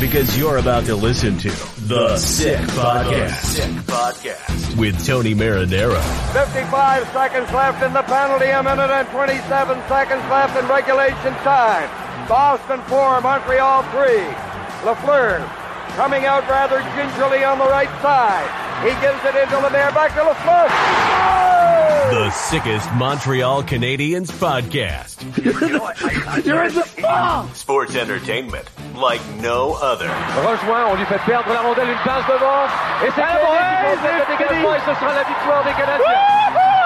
Because you're about to listen to The Sick Podcast. Sick Podcast. With Tony Marinaro. 55 seconds left in the penalty, a minute and 27 seconds left in regulation time. Boston 4, Montreal 3. Lafleur coming out rather gingerly on the right side. He gives it into Lemaire, back to Lafleur. Oh! The sickest Montreal Canadiens podcast. You're in the spot! Sports entertainment like no other. Rejoint, on lui fait perdre la rondelle, une passe devant. Et c'est Canadien qui fait dégagement et ce sera la victoire des Canadiens.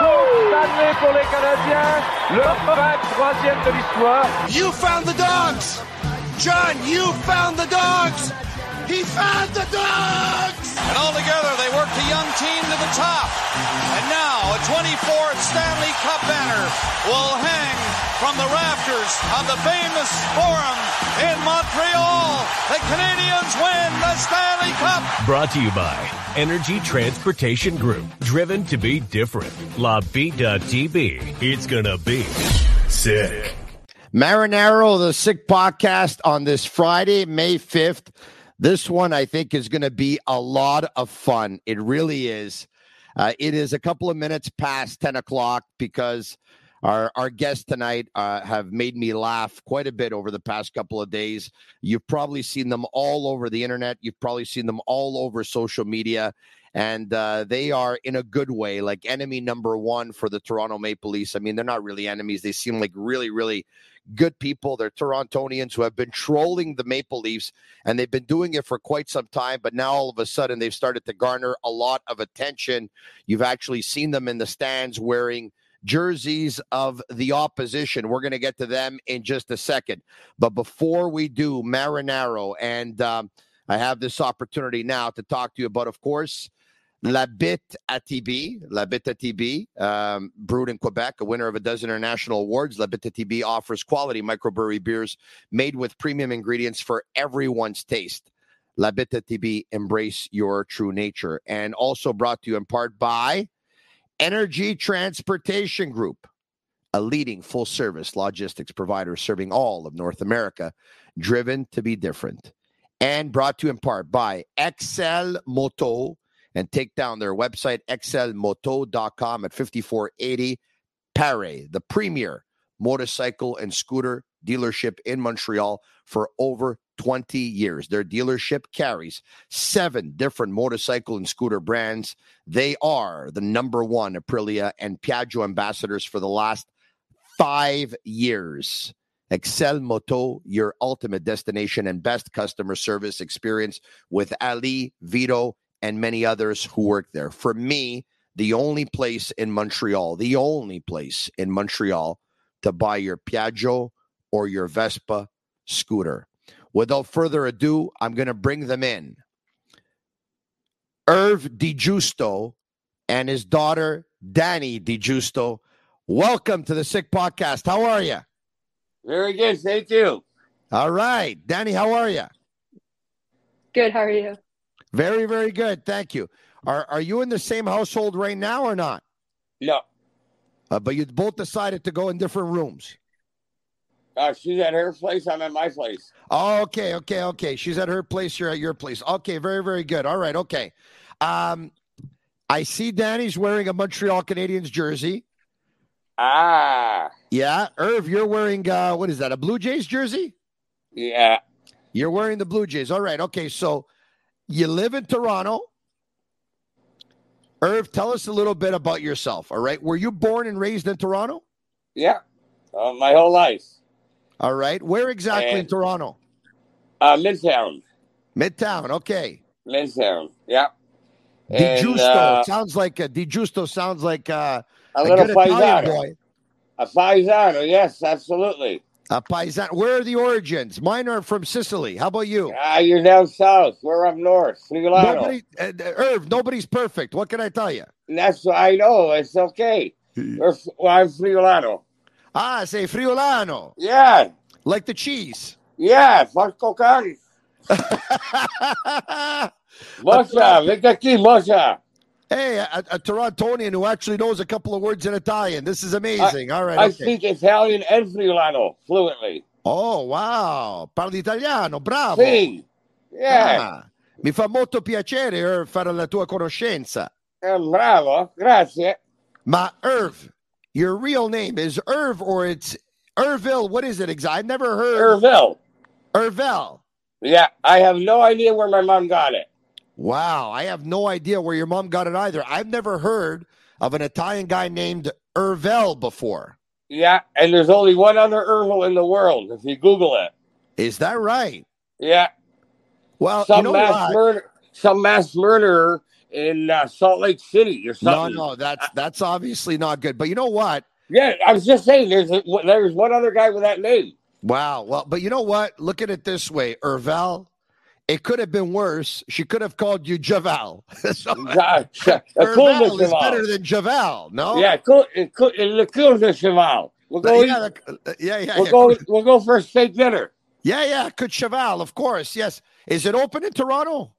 Coupe Stanley pour les Canadiens. Le 23e de l'histoire. You found the dogs! John, you found the dogs! He found the dogs! And all together, they worked a young team to the top. And now, a 24th Stanley Cup banner will hang from the rafters of the famous Forum in Montreal. The Canadians win the Stanley Cup. Brought to you by Energy Transportation Group. Driven to be different. La Bitt à Tibi. It's gonna be sick. Marinaro, the Sick Podcast on this Friday, May 5th. This one, I think, is going to be a lot of fun. It really is. Uh, it is a couple of minutes past 10 o'clock because our, our guests tonight uh, have made me laugh quite a bit over the past couple of days. You've probably seen them all over the internet, you've probably seen them all over social media. And uh, they are in a good way, like enemy number one for the Toronto Maple Leafs. I mean, they're not really enemies. They seem like really, really good people. They're Torontonians who have been trolling the Maple Leafs, and they've been doing it for quite some time. But now all of a sudden, they've started to garner a lot of attention. You've actually seen them in the stands wearing jerseys of the opposition. We're going to get to them in just a second. But before we do, Marinaro, and um, I have this opportunity now to talk to you about, of course, La Bite ATB, La Bitt à Tibi, um, brewed in Quebec, a winner of a dozen international awards. La Bitt à Tibi offers quality microbrewery beers made with premium ingredients for everyone's taste. La Bitt à Tibi, embrace your true nature. And also brought to you in part by Energy Transportation Group, a leading full service logistics provider serving all of North America, driven to be different. And brought to you in part by Excel Moto and take down their website, excelmoto.com at 5480 Pare, the premier motorcycle and scooter dealership in Montreal for over 20 years. Their dealership carries seven different motorcycle and scooter brands. They are the number one Aprilia and Piaggio ambassadors for the last five years. Excel Moto, your ultimate destination and best customer service experience with Ali, Vito, and many others who work there. For me, the only place in Montreal, the only place in Montreal to buy your Piaggio or your Vespa scooter. Without further ado, I'm going to bring them in. Irv De Giusto and his daughter, Danny De Giusto. Welcome to the Sick Podcast. How are you? Very good. Thank you. All right. Danny, how are you? Good. How are you? Very, very good. Thank you. Are are you in the same household right now or not? No. Uh, but you both decided to go in different rooms. Uh, she's at her place. I'm at my place. Oh, okay, okay, okay. She's at her place. You're at your place. Okay, very, very good. All right, okay. Um, I see Danny's wearing a Montreal Canadiens jersey. Ah. Yeah, Irv, you're wearing uh, what is that? A Blue Jays jersey? Yeah. You're wearing the Blue Jays. All right. Okay. So you live in Toronto. Irv, tell us a little bit about yourself. All right. Were you born and raised in Toronto? Yeah, uh, my whole life. All right. Where exactly in Toronto? Uh, Midtown. Midtown. Okay. Midtown. Yeah. Di And, Giusto uh, sounds like uh, De Giusto sounds like uh, a a little Italian paisano. boy. A paisano. Yes, absolutely. A paisan. Where are the origins? Mine are from Sicily. How about you? Ah, you're down south. We're up north. Friulano. Nobody, uh, Irv, nobody's perfect. What can I tell you? That's I know. It's okay. Well, I'm Friulano. Ah, say Friulano, Yeah. like the cheese. Yeah. Porco cane. Mocha. Venga aquí, mocha. Hey, a, a Torontonian who actually knows a couple of words in Italian. This is amazing. All right. I okay. speak Italian and Friulano fluently. Oh, wow. Parli italiano. Bravo. Sì. Yeah. Ah, mi fa molto piacere Irv, fare la tua conoscenza. Eh, bravo. Grazie. Ma Irv, your real name is Irv or it's Irville. What is it exactly? I've never heard Irville. Irvel. Yeah. I have no idea where my mom got it. Wow, I have no idea where your mom got it either. I've never heard of an Italian guy named Irvel before. Yeah. And there's only one other Irville in the world if you Google it. Is that right? Yeah. Well, Some you know mass what? murder. Some mass murderer in uh, Salt Lake City or something. no, no, that's that's obviously not good. But you know what? Yeah, I was just saying. There's a, there's one other guy with that name. Wow. Well, but you know what? Look at it this way, Irvel. It could have been worse. She could have called you Javal. so, Uh, Irvel is better than Javal. No. Yeah, cool. It cool. Le cool de cheval. We'll go. yeah, the- yeah, yeah, we'll yeah. go. We'll go for a steak dinner. Yeah, yeah, Could Cheval, of course. Yes. Is it open in Toronto?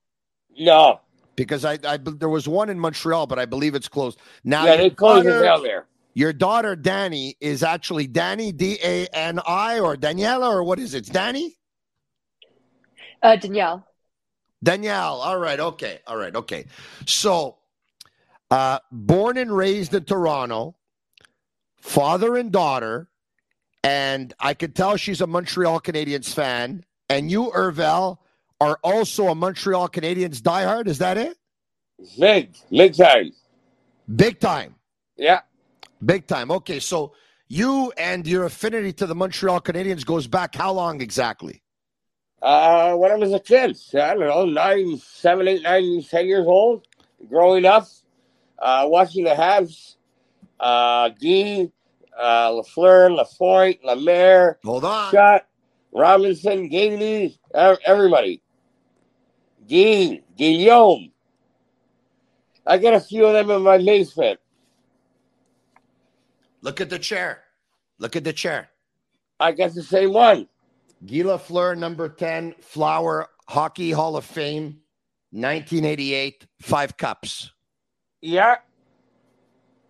No. Because I, I there was one in Montreal, but I believe it's closed. Now, yeah, they closed it down there. Your daughter Danny is actually Danny D A N I or Daniela or what is it? It's Danny? Uh, Danielle. Danielle. All right, okay. All right, okay. So uh born and raised in Toronto, father and daughter, and I could tell she's a Montreal Canadiens fan. And you, Irvel, are also a Montreal Canadiens diehard. Is that it? Big, big time. Big time. Yeah. Big time. Okay, so you and your affinity to the Montreal Canadiens goes back how long exactly? Uh, when I was a kid, I don't know, nine, seven, eight, nine, ten years old, growing up, uh, watching the Habs, uh, Guy, uh, Lafleur, Lafoyt, Lemaire, Hold on. Scott, Robinson, Gainey, ev- everybody. Guy, Guillaume. I got a few of them in my basement. Look at the chair. Look at the chair. I got the same one. Guy Lafleur, number 10, Flower Hockey Hall of Fame, 1988, five cups. Yeah.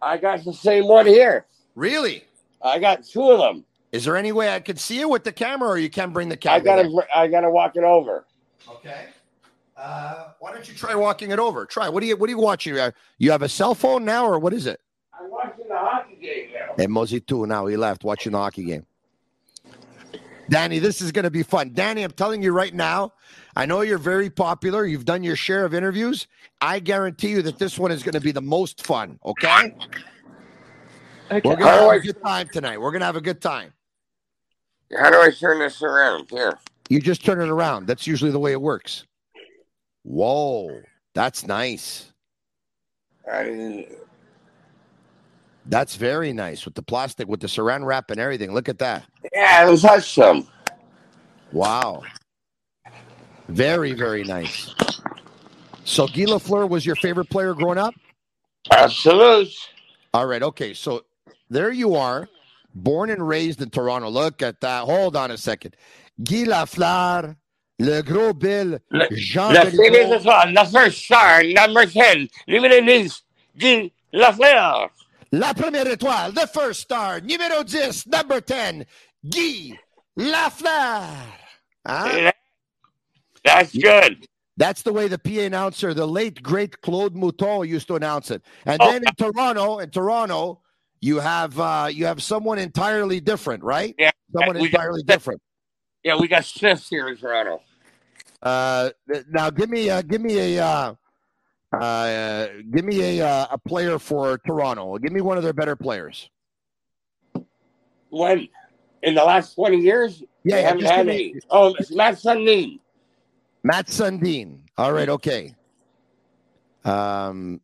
I got the same one here. Really? I got two of them. Is there any way I could see it with the camera or you can bring the camera? I gotta, there? I gotta walk it over. Okay. Uh, why don't you try walking it over? Try. What are you What are you watching? Uh, You have a cell phone now, or what is it? I'm watching the hockey game now. And Mosey too. Now he left watching the hockey game. Danny, this is going to be fun. Danny, I'm telling you right now. I know you're very popular. You've done your share of interviews. I guarantee you that this one is going to be the most fun. Okay. Okay. We're going to have a good time tonight. We're going to have a good time. How do I turn this around? Here. You just turn it around. That's usually the way it works. Whoa, that's nice. I didn't, That's very nice with the plastic, with the saran wrap and everything. Look at that. yeah, I haven't touched some. Wow. Very, very nice. So Guy Lafleur was your favorite player growing up? Absolute. All right. Okay. So there you are, born and raised in Toronto. Look at that. Hold on a second. Guy Lafleur, Le Gros Bill, Jean Beliveau. is on the first star, number 10. Limited is Guy Lafleur. La première étoile, the first star, numéro 10, number 10, Guy Lafleur. Huh? That's good. That's the way the PA announcer, the late great Claude Mouton, used to announce it. And Oh. then in Toronto, in Toronto, you have uh, you have someone entirely different, right? Yeah. Someone we got- entirely different. Yeah, we got Smiths here in Toronto. Uh, now give me uh, give me a uh, give me a uh, a player for Toronto. Give me one of their better players. When in the last twenty years, Yeah, they yeah, haven't just had give any. Oh, it's Mats Sundin. Mats Sundin. All right, okay. Um,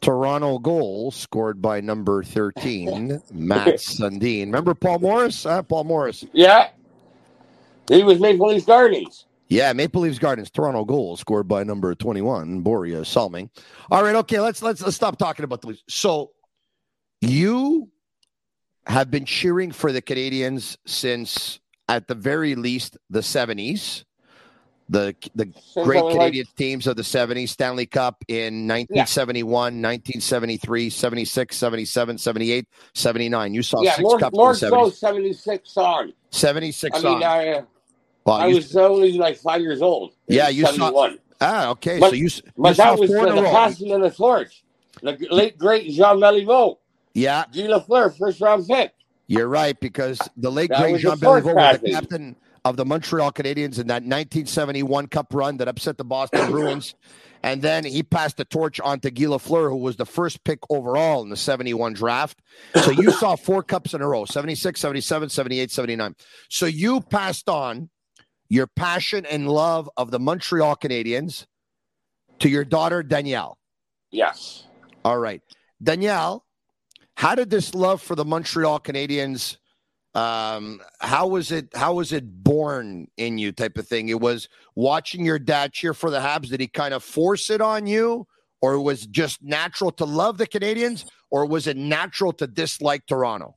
Toronto goal scored by number thirteen, Mats Sundin. Remember Paul Morris? Uh, Paul Morris. Yeah, he was Maple Leaf Gardens. Yeah, Maple Leafs Gardens Toronto goal scored by number 21, Borje Salming. All right, okay, let's let's let's stop talking about the Leafs. So you have been cheering for the Canadians since at the very least the 70s. The the great like- Canadian teams of the 70s, Stanley Cup in 1971, 1973, 76, 77, 78, 79. You saw yeah, six more, cups more in the so seventy six on. 76 I mean, on. I, uh, Well, I you- was only like five years old. Yeah, you saw- 71. ah, okay. But- so you, you But saw that was for the passing of the torch. The late great Jean Beliveau, Yeah, Guy Lafleur, first round pick. You're right because the late That great Jean Beliveau was the captain of the Montreal Canadiens in that 1971 Cup run that upset the Boston Bruins, and then he passed the torch on to Guy Lafleur, who was the first pick overall in the 71 draft. So you saw four cups in a row: 76, 77, 78, 79. So you passed on your passion and love of the Montreal Canadiens to your daughter Danielle. Yes. All right. Danielle, how did this love for the Montreal Canadiens um how was it how was it born in you type of thing it was watching your dad cheer for the habs did he kind of force it on you or was just natural to love the canadians or was it natural to dislike toronto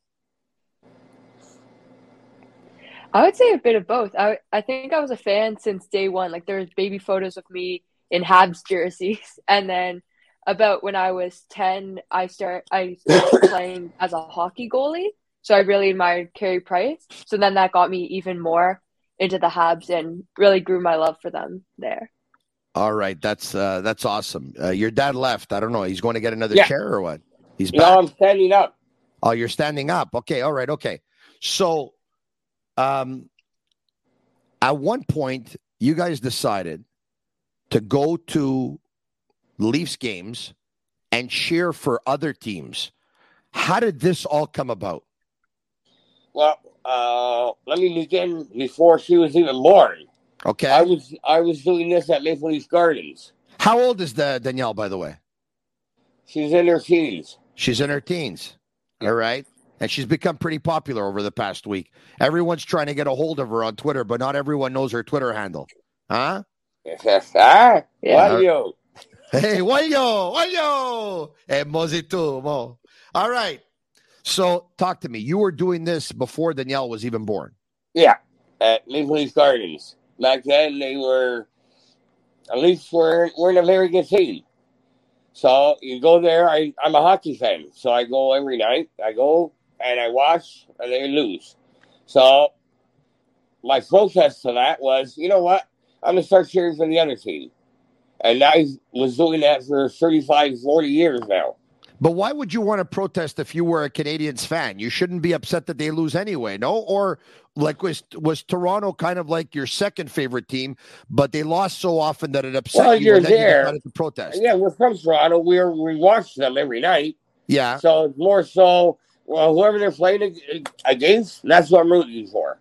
I would say a bit of both. I I think I was a fan since day one. Like there was baby photos of me in Habs jerseys, and then about when I was ten, I start I started playing as a hockey goalie. So I really admired Carey Price. So then that got me even more into the Habs and really grew my love for them there. all right that's uh that's awesome uh, your dad left i don't know he's going to get another Yeah. chair or what he's back know, I'm standing up. Oh, you're standing up. Okay. All right. Okay. So, um, at one point, you guys decided to go to Leafs games and cheer for other teams. How did this all come about? Well, uh, let me begin before she was even born. Okay. I was I was doing this at Maple Leaf Gardens. How old is the Danielle, by the way? She's in her teens. She's in her teens. All right. And she's become pretty popular over the past week. Everyone's trying to get a hold of her on Twitter, but not everyone knows her Twitter handle. Huh? ah, Yeah. what you? Hey, wayo, wayo. Hey, mozito, mo. All right. So talk to me. You were doing this before Danielle was even born. Yeah, at Maple Leaf Gardens. Back then, they were at least we're we're in a very good team. So you go there. I I'm a hockey fan, so I go every night. I go and I watch, and they lose. So my protest to that was, you know what? I'm gonna start cheering for the other team, and I was doing that for 35, 40 years now. But why would you want to protest if you were a Canadians fan? You shouldn't be upset that they lose anyway, no? Or like was was Toronto kind of like your second favorite team, but they lost so often that it upset Well, you you're then you there. to protest. Yeah, we're from Toronto. We're we watch them every night. Yeah. So it's more so, well, whoever they're playing against, that's what I'm rooting for.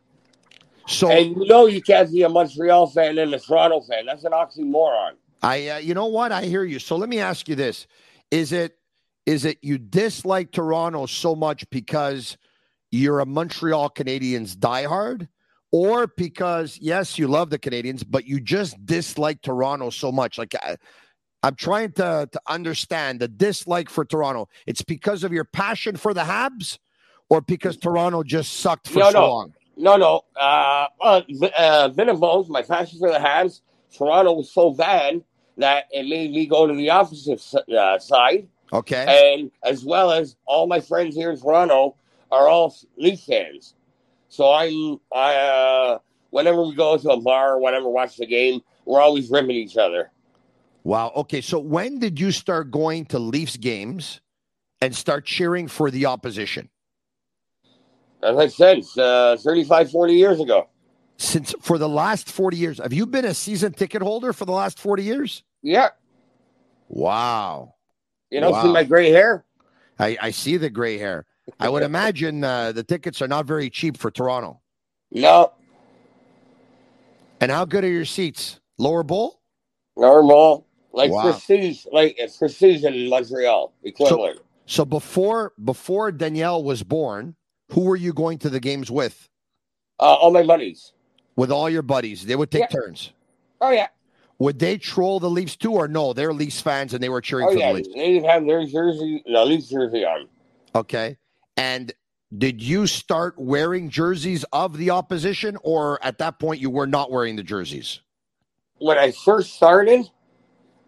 So And you know you can't be a Montreal fan and a Toronto fan. That's an oxymoron. I, uh, you know what? I hear you. So let me ask you this: Is it, is it you dislike Toronto so much because you're a Montreal Canadiens diehard, or because yes, you love the Canadians, but you just dislike Toronto so much? Like, I, I'm trying to to understand the dislike for Toronto. It's because of your passion for the Habs, or because Toronto just sucked for No, so no. long. No, no. Uh, uh, b- uh, bit of both. My passion for the Habs. Toronto was so bad that it made me go to the opposite uh, side. Okay. And as well as all my friends here in Toronto are all Leaf fans. So I'm, I, uh, whenever we go to a bar or whatever, watch the game, we're always ripping each other. Wow. Okay. So when did you start going to Leafs games and start cheering for the opposition? As I said, uh, 35, 40 years ago. since for the last 40 years. Have you been a season ticket holder for the last 40 years? Yeah. Wow. You don't Wow. see my gray hair? I, I see the gray hair. I would imagine uh, the tickets are not very cheap for Toronto. No. And how good are your seats? Lower bowl? Normal. Like Wow. prestige, like in Montreal equivalent. So before before Danielle was born, who were you going to the games with? uh, all my buddies. With all your buddies. They would take Yeah. turns. Oh yeah. Would they troll the Leafs too, or no? They're Leafs fans and they were cheering Oh for yeah. the Leafs. They have their jersey, the Leafs jersey on. Okay. And did you start wearing jerseys of the opposition, or at that point you were not wearing the jerseys? When I first started,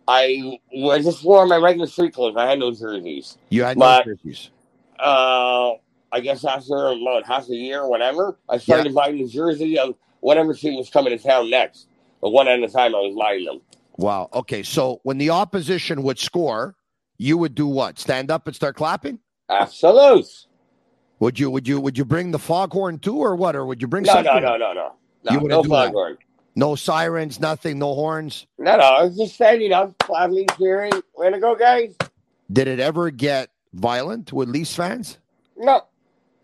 I was just wore my regular street clothes. I had no jerseys. You had But- no jerseys. Uh, I guess after about half a year, whatever, I started buying the jersey of whatever team was coming to town next. But one at a time, I was buying them. Wow. Okay. So when the opposition would score, you would do what? Stand up and start clapping? Absolute. Would you would you would you bring the foghorn too, or what? Or would you bring No, something? no, no, no, no. You No, wouldn't no do that. Foghorn. No sirens, nothing, no horns. No, no. I was just saying, standing up, clapping, cheering. Way to go, guys. Did it ever get violent with Leafs fans? No.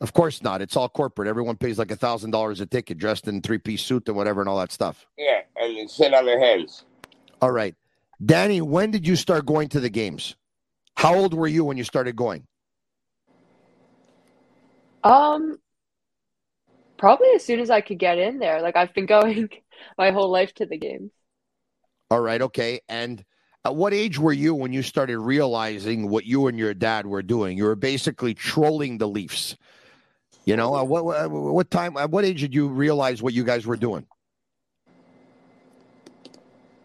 Of course not. It's all corporate. Everyone pays like a thousand dollars a ticket, dressed in three piece suit and whatever, and all that stuff. Yeah, and they sit on their hands. All right, Danny. When did you start going to the games? How old were you when you started going? Um, probably as soon as I could get in there. Like I've been going my whole life to the games. All right, okay. And at what age were you when you started realizing what you and your dad were doing? You were basically trolling the Leafs. You know, at what what, what time? At what age did you realize what you guys were doing?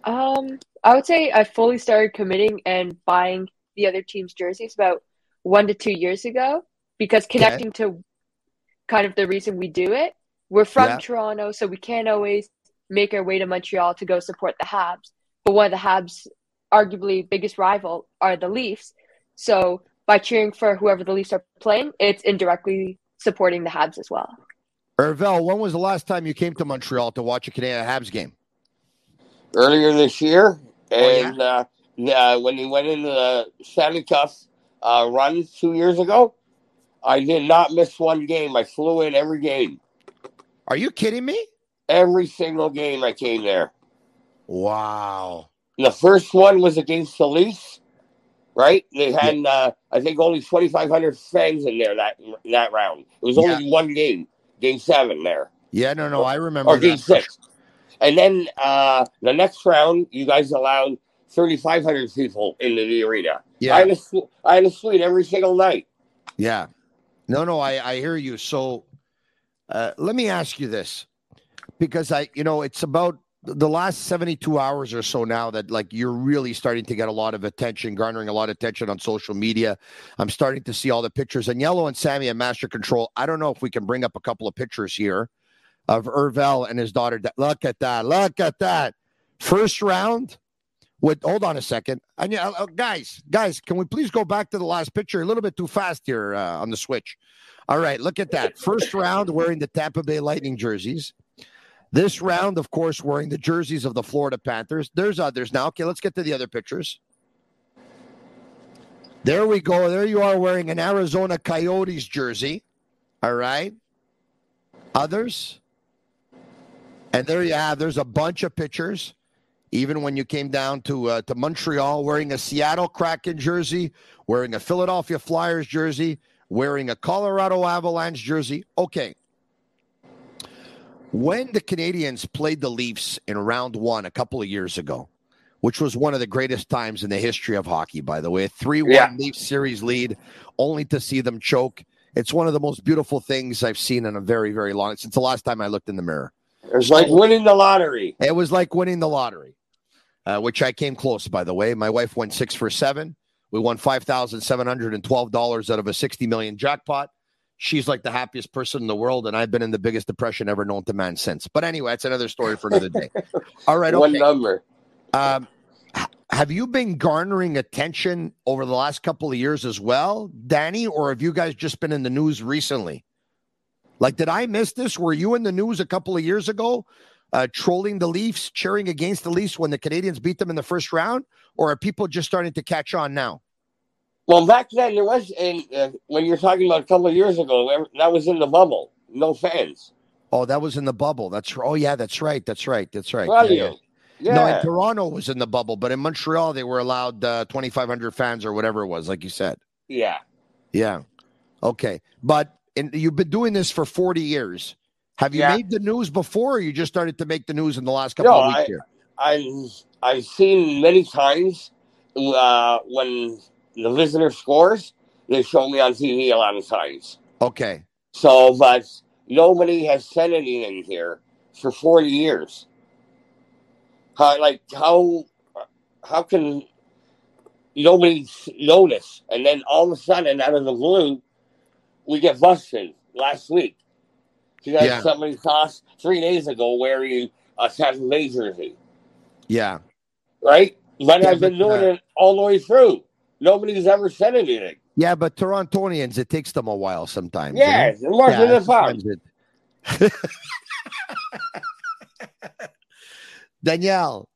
Um, I would say I fully started committing and buying the other team's jerseys about one to two years ago because connecting to kind of the reason we do it. We're from Yeah. Toronto, so we can't always make our way to Montreal to go support the Habs. But one of the Habs' arguably biggest rival are the Leafs. So by cheering for whoever the Leafs are playing, it's indirectly supporting the Habs as well. Ervel, when was the last time you came to Montreal to watch a Canadian Habs game? Earlier this year, Oh, yeah? and uh, uh, when he went into the Stanley Cup uh, run two years ago, I did not miss one game. I flew in every game. Are you kidding me? Every single game I came there. Wow. The first one was against the Leafs, right? They had, uh, I think, only 2,500 fans in there that that round. It was only one game, game seven there, Yeah, no, no, I remember. or game that. six. And then uh, the next round, you guys allowed 3,500 people into the arena. Yeah. I had, a, su- I had a suite every single night. Yeah. No, no, I, I hear you. So uh, let me ask you this because I, you know, it's about the last 72 hours or so now that like you're really starting to get a lot of attention, garnering a lot of attention on social media. I'm starting to see all the pictures and Yellow and Sammy and Master Control. I don't know if we can bring up a couple of pictures here of Irvel and his daughter. Look at that. Look at that. First round with hold on a second. I need, uh, guys, guys, can we please go back to the last picture? A little bit too fast here uh, on the switch. All right, look at that. First round wearing the Tampa Bay Lightning jerseys. This round, of course, wearing the jerseys of the Florida Panthers. There's others now. Okay, let's get to the other pictures. There we go. There you are wearing an Arizona Coyotes jersey. All right. Others. And there you have. There's a bunch of pictures. Even when you came down to uh, to Montreal, wearing a Seattle Kraken jersey, wearing a Philadelphia Flyers jersey, wearing a Colorado Avalanche jersey. Okay. When the Canadians played the Leafs in round one a couple of years ago, which was one of the greatest times in the history of hockey, by the way, a 3 1 Yeah. Leafs series lead, only to see them choke. It's one of the most beautiful things I've seen in a very, very long since the last time I looked in the mirror. It was like winning the lottery. It was like winning the lottery, uh, which I came close, by the way. My wife went six for seven. We won five thousand seven hundred and twelve dollars out of a sixty million jackpot. She's like the happiest person in the world, and I've been in the biggest depression ever known to man since. But anyway, that's another story for another day. All right, One number. Um, have you been garnering attention over the last couple of years as well, Danny, or have you guys just been in the news recently? Like, did I miss this? Were you in the news a couple of years ago, uh, trolling the Leafs, cheering against the Leafs when the Canadians beat them in the first round, or are people just starting to catch on now? Well, back then there was, and uh, when you're talking about a couple of years ago, that was in the bubble. No fans. Oh, that was in the bubble. That's oh yeah, that's right. That's right. That's right. Well, yeah, yeah. yeah. No, in Toronto was in the bubble, but in Montreal they were allowed uh, 2,500 fans or whatever it was, like you said. Yeah. Yeah. Okay, but in, you've been doing this for 40 years. Have you Yeah. made the news before, or you just started to make the news in the last couple No, of weeks I, here? I've I've seen many times uh, when the visitor scores, they show me on TV a lot of times. Okay. So, but nobody has said anything here for forty years. How like how how can nobody notice? And then all of a sudden, out of the blue, we get busted last week because Yeah. somebody us three days ago wearing a Tampa Bay jersey, Yeah. right? But I've been but, doing uh, it all the way through. Nobody's ever said anything. Yeah, but Torontonians, it takes them a while sometimes. you Yeah, know? it's worse than the sometimes it- Danielle,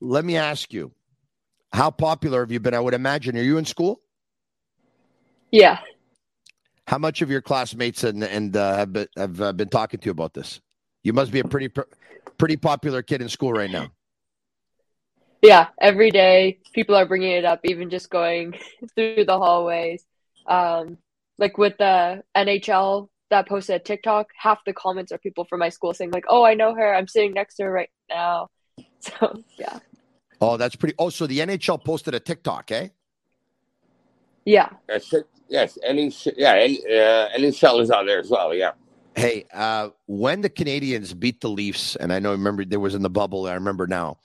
let me ask you, how popular have you been? I would imagine. Are you in school? Yeah. How much of your classmates and and uh, have been, have uh, been talking to you about this? You must be a pretty pretty popular kid in school right now. Yeah, every day people are bringing it up, even just going through the hallways. Um, like with the NHL that posted a TikTok, half the comments are people from my school saying like, "Oh, I know her. I'm sitting next to her right now." So yeah, Oh, that's pretty. Oh, so the NHL posted a TikTok, eh? yeah, That's it. Yes, any yeah, any, uh, any sellers on there as well. Yeah. Hey, uh, when the Canadians beat the Leafs, and I know, remember there was in the bubble. I remember now,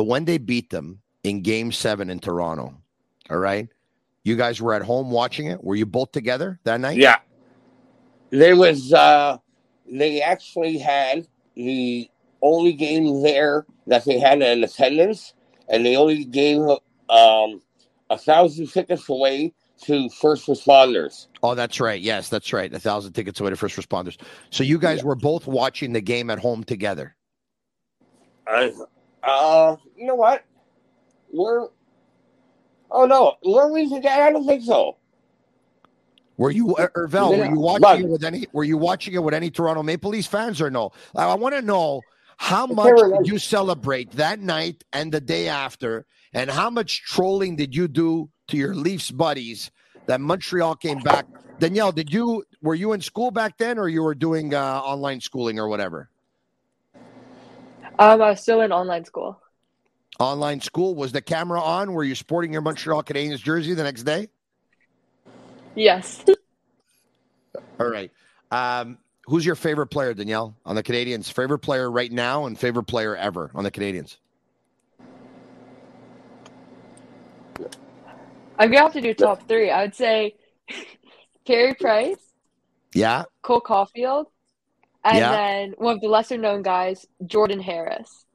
but when they beat them in Game Seven in Toronto, all right, you guys were at home watching it. Were you both together that night? Yeah. There was uh they actually had the only game there that they had in attendance and they only gave um a thousand tickets away to first responders. Oh, that's right. Yes, that's right. A thousand tickets away to first responders. So you guys were both watching the game at home together. Uh, uh you know what? We're Oh no, were we together? I don't think so. Were you, uh, Ervel? Were you watching it with any? Were you watching it with any Toronto Maple Leafs fans or no? I, I want to know how much did you celebrate that night and the day after, and how much trolling did you do to your Leafs buddies that Montreal came back? Danielle, did you were you in school back then, or you were doing uh, online schooling or whatever? Um, I was still in online school. Online school was the camera on? Were you sporting your Montreal Canadiens jersey the next day? Yes, All right. Um, who's your favorite player, Danielle, on the Canadians? Favorite player right now and favorite player ever on the Canadians? I'm gonna have to do top three. I would say Carey Price, Yeah. Cole Caufield, and Yeah. then one of the lesser known guys, Jordan Harris.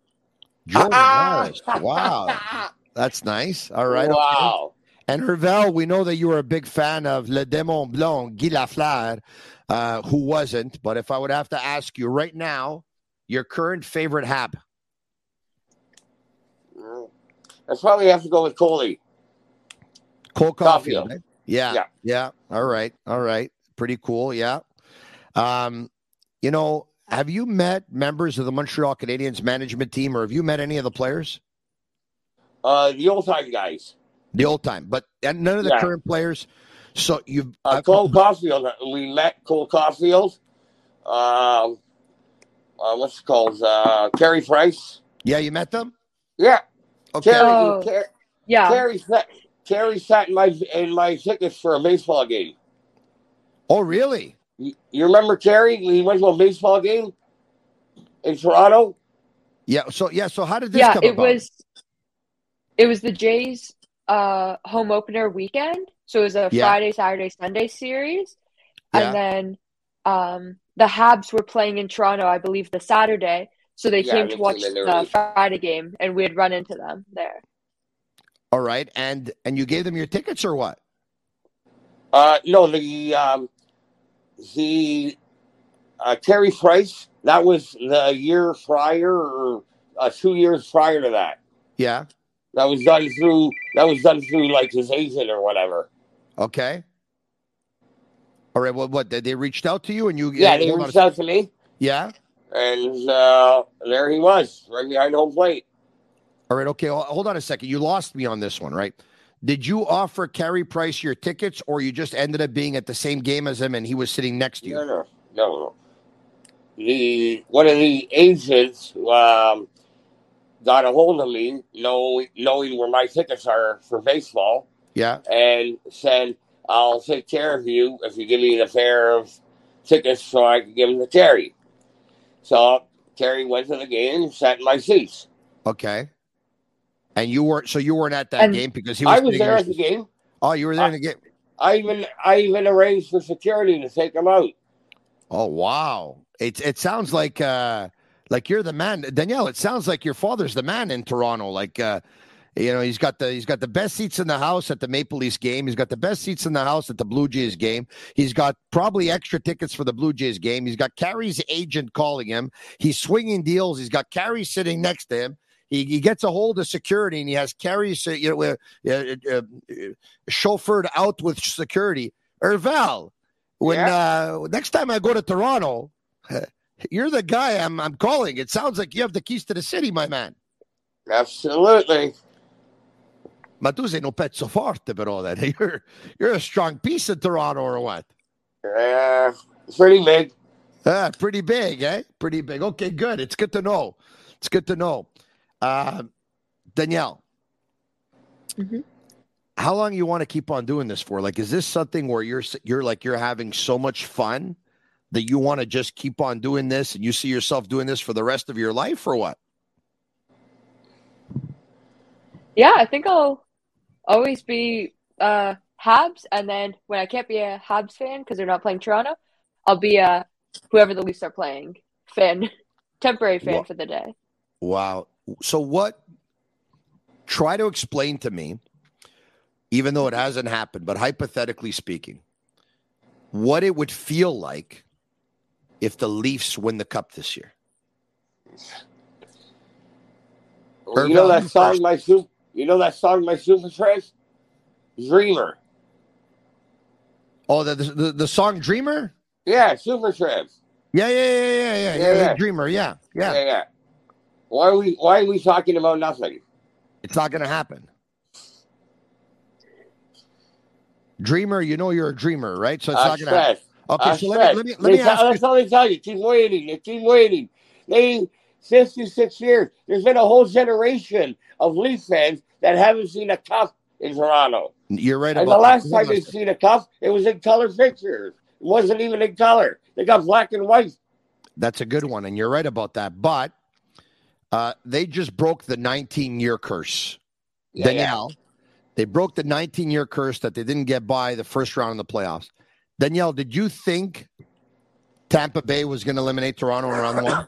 Jordan Harris. Wow. That's nice. All right. okay. Wow. And Hervel, we know that you were a big fan of Le Démon Blanc, Guy Lafleur, uh, who wasn't. But if I would have to ask you right now, your current favorite hab. That's probably have to go with Coley. Cole Caufield. Caufield. eh? Yeah, yeah. Yeah. All right. All right. Pretty cool. Yeah. Um, you know, have you met members of the Montreal Canadiens management team or have you met any of the players? Uh the old time guys. The old time, but and none of the Yeah. current players. So you've Uh, Cole Caufield, we met Cole Caufield. Um, uh, what's it called? Uh, Carey Price. yeah, you met them? Yeah, Okay. Carey. Oh. Car- Yeah, Carey sat. Carey sat in my in my tickets for a baseball game. Oh, really? You, you remember Carey? He went to a baseball game in Toronto. Yeah. So yeah. So how did this yeah. come It about? was it was the Jays uh home opener weekend, so it was a Yeah. Friday, Saturday, Sunday series, Yeah. and then um the Habs were playing in Toronto, I believe, the Saturday. So they Yeah, came to watch the early. Friday game, and we had run into them there. All right. And and you gave them your tickets or what? Uh, no, the um, the uh, Carey Price. That was the year prior, or uh, two years prior to that. Yeah. That was done through. That was done through like his agent or whatever. Okay. All right. Well, what? They they reached out to you and you? Yeah, they reached out to me, Yeah. and uh, there he was, right behind home plate. All right. Okay. hol- Hold on a second. You lost me on this one, right? Did you offer Carey Price your tickets, or you just ended up being at the same game as him and he was sitting next to you? No, no, no. The one of the agents um, got a hold of me, knowing knowing where my tickets are for baseball, Yeah. and said, "I'll take care of you if you give me the pair of tickets so I can give them to Terry." So Terry went to the game and sat in my seats. Okay. And you weren't. So you weren't at that And game because he was. I was there at the game. Oh, you were there in the game. I even I even arranged for security to take him out. Oh wow! It it sounds like uh like you're the man, Danielle. It sounds like your father's the man in Toronto. Like uh, you know, he's got the he's got the best seats in the house at the Maple Leafs game. He's got the best seats in the house at the Blue Jays game. He's got probably extra tickets for the Blue Jays game. He's got Carey's agent calling him. He's swinging deals. He's got Carey sitting next to him. He, he gets a hold of security and he has Carey, uh, you know, uh, uh, uh, chauffeured out with security. Erval, when uh, next time I go to Toronto, you're the guy I'm I'm calling. It sounds like you have the keys to the city, my man. Absolutely. Ma tu sei un pezzo forte, però. That you're you're a strong piece in Toronto, or what? Yeah, pretty big. Ah, pretty big, eh? Pretty big. Okay, good. It's good to know. It's good to know. Uh, Danielle, how long you want to keep on doing this for? Like, is this something where you're you're like you're having so much fun that you want to just keep on doing this, and you see yourself doing this for the rest of your life, or what? Yeah, I think I'll always be uh Habs, and then when I can't be a Habs fan because they're not playing Toronto, I'll be a whoever the Leafs are playing fan, temporary fan Wha- for the day. Wow. So what? Try to explain to me, even though it hasn't happened, but hypothetically speaking, what it would feel like if the Leafs win the cup this year. you know that song, my super. You know that song, my super friends. Dreamer. Oh, the the, the song Dreamer. Yeah, Supertramp. Yeah, yeah, yeah, yeah, yeah, yeah. Yeah, yeah. Dreamer. Yeah, yeah. Yeah, yeah. Why are we Why are we talking about nothing? It's not going to happen. Dreamer, you know you're a dreamer, right? So it's I not going to happen. Okay, I so let me let me let me tell- ask you. That's all they tell you. Keep waiting. They keep waiting. They fifty-six years. There's been a whole generation of Leaf fans that haven't seen a cup in Toronto. You're right And the last time they seen a cup, it was in color pictures. It wasn't even in color. They got black and white. That's a good one, and you're right about that. But uh, they just broke the 19 year curse. Yeah, Danielle, they broke the 19 year curse that they didn't get by the first round in the playoffs. Danielle, did you think Tampa Bay was going to eliminate Toronto in round one?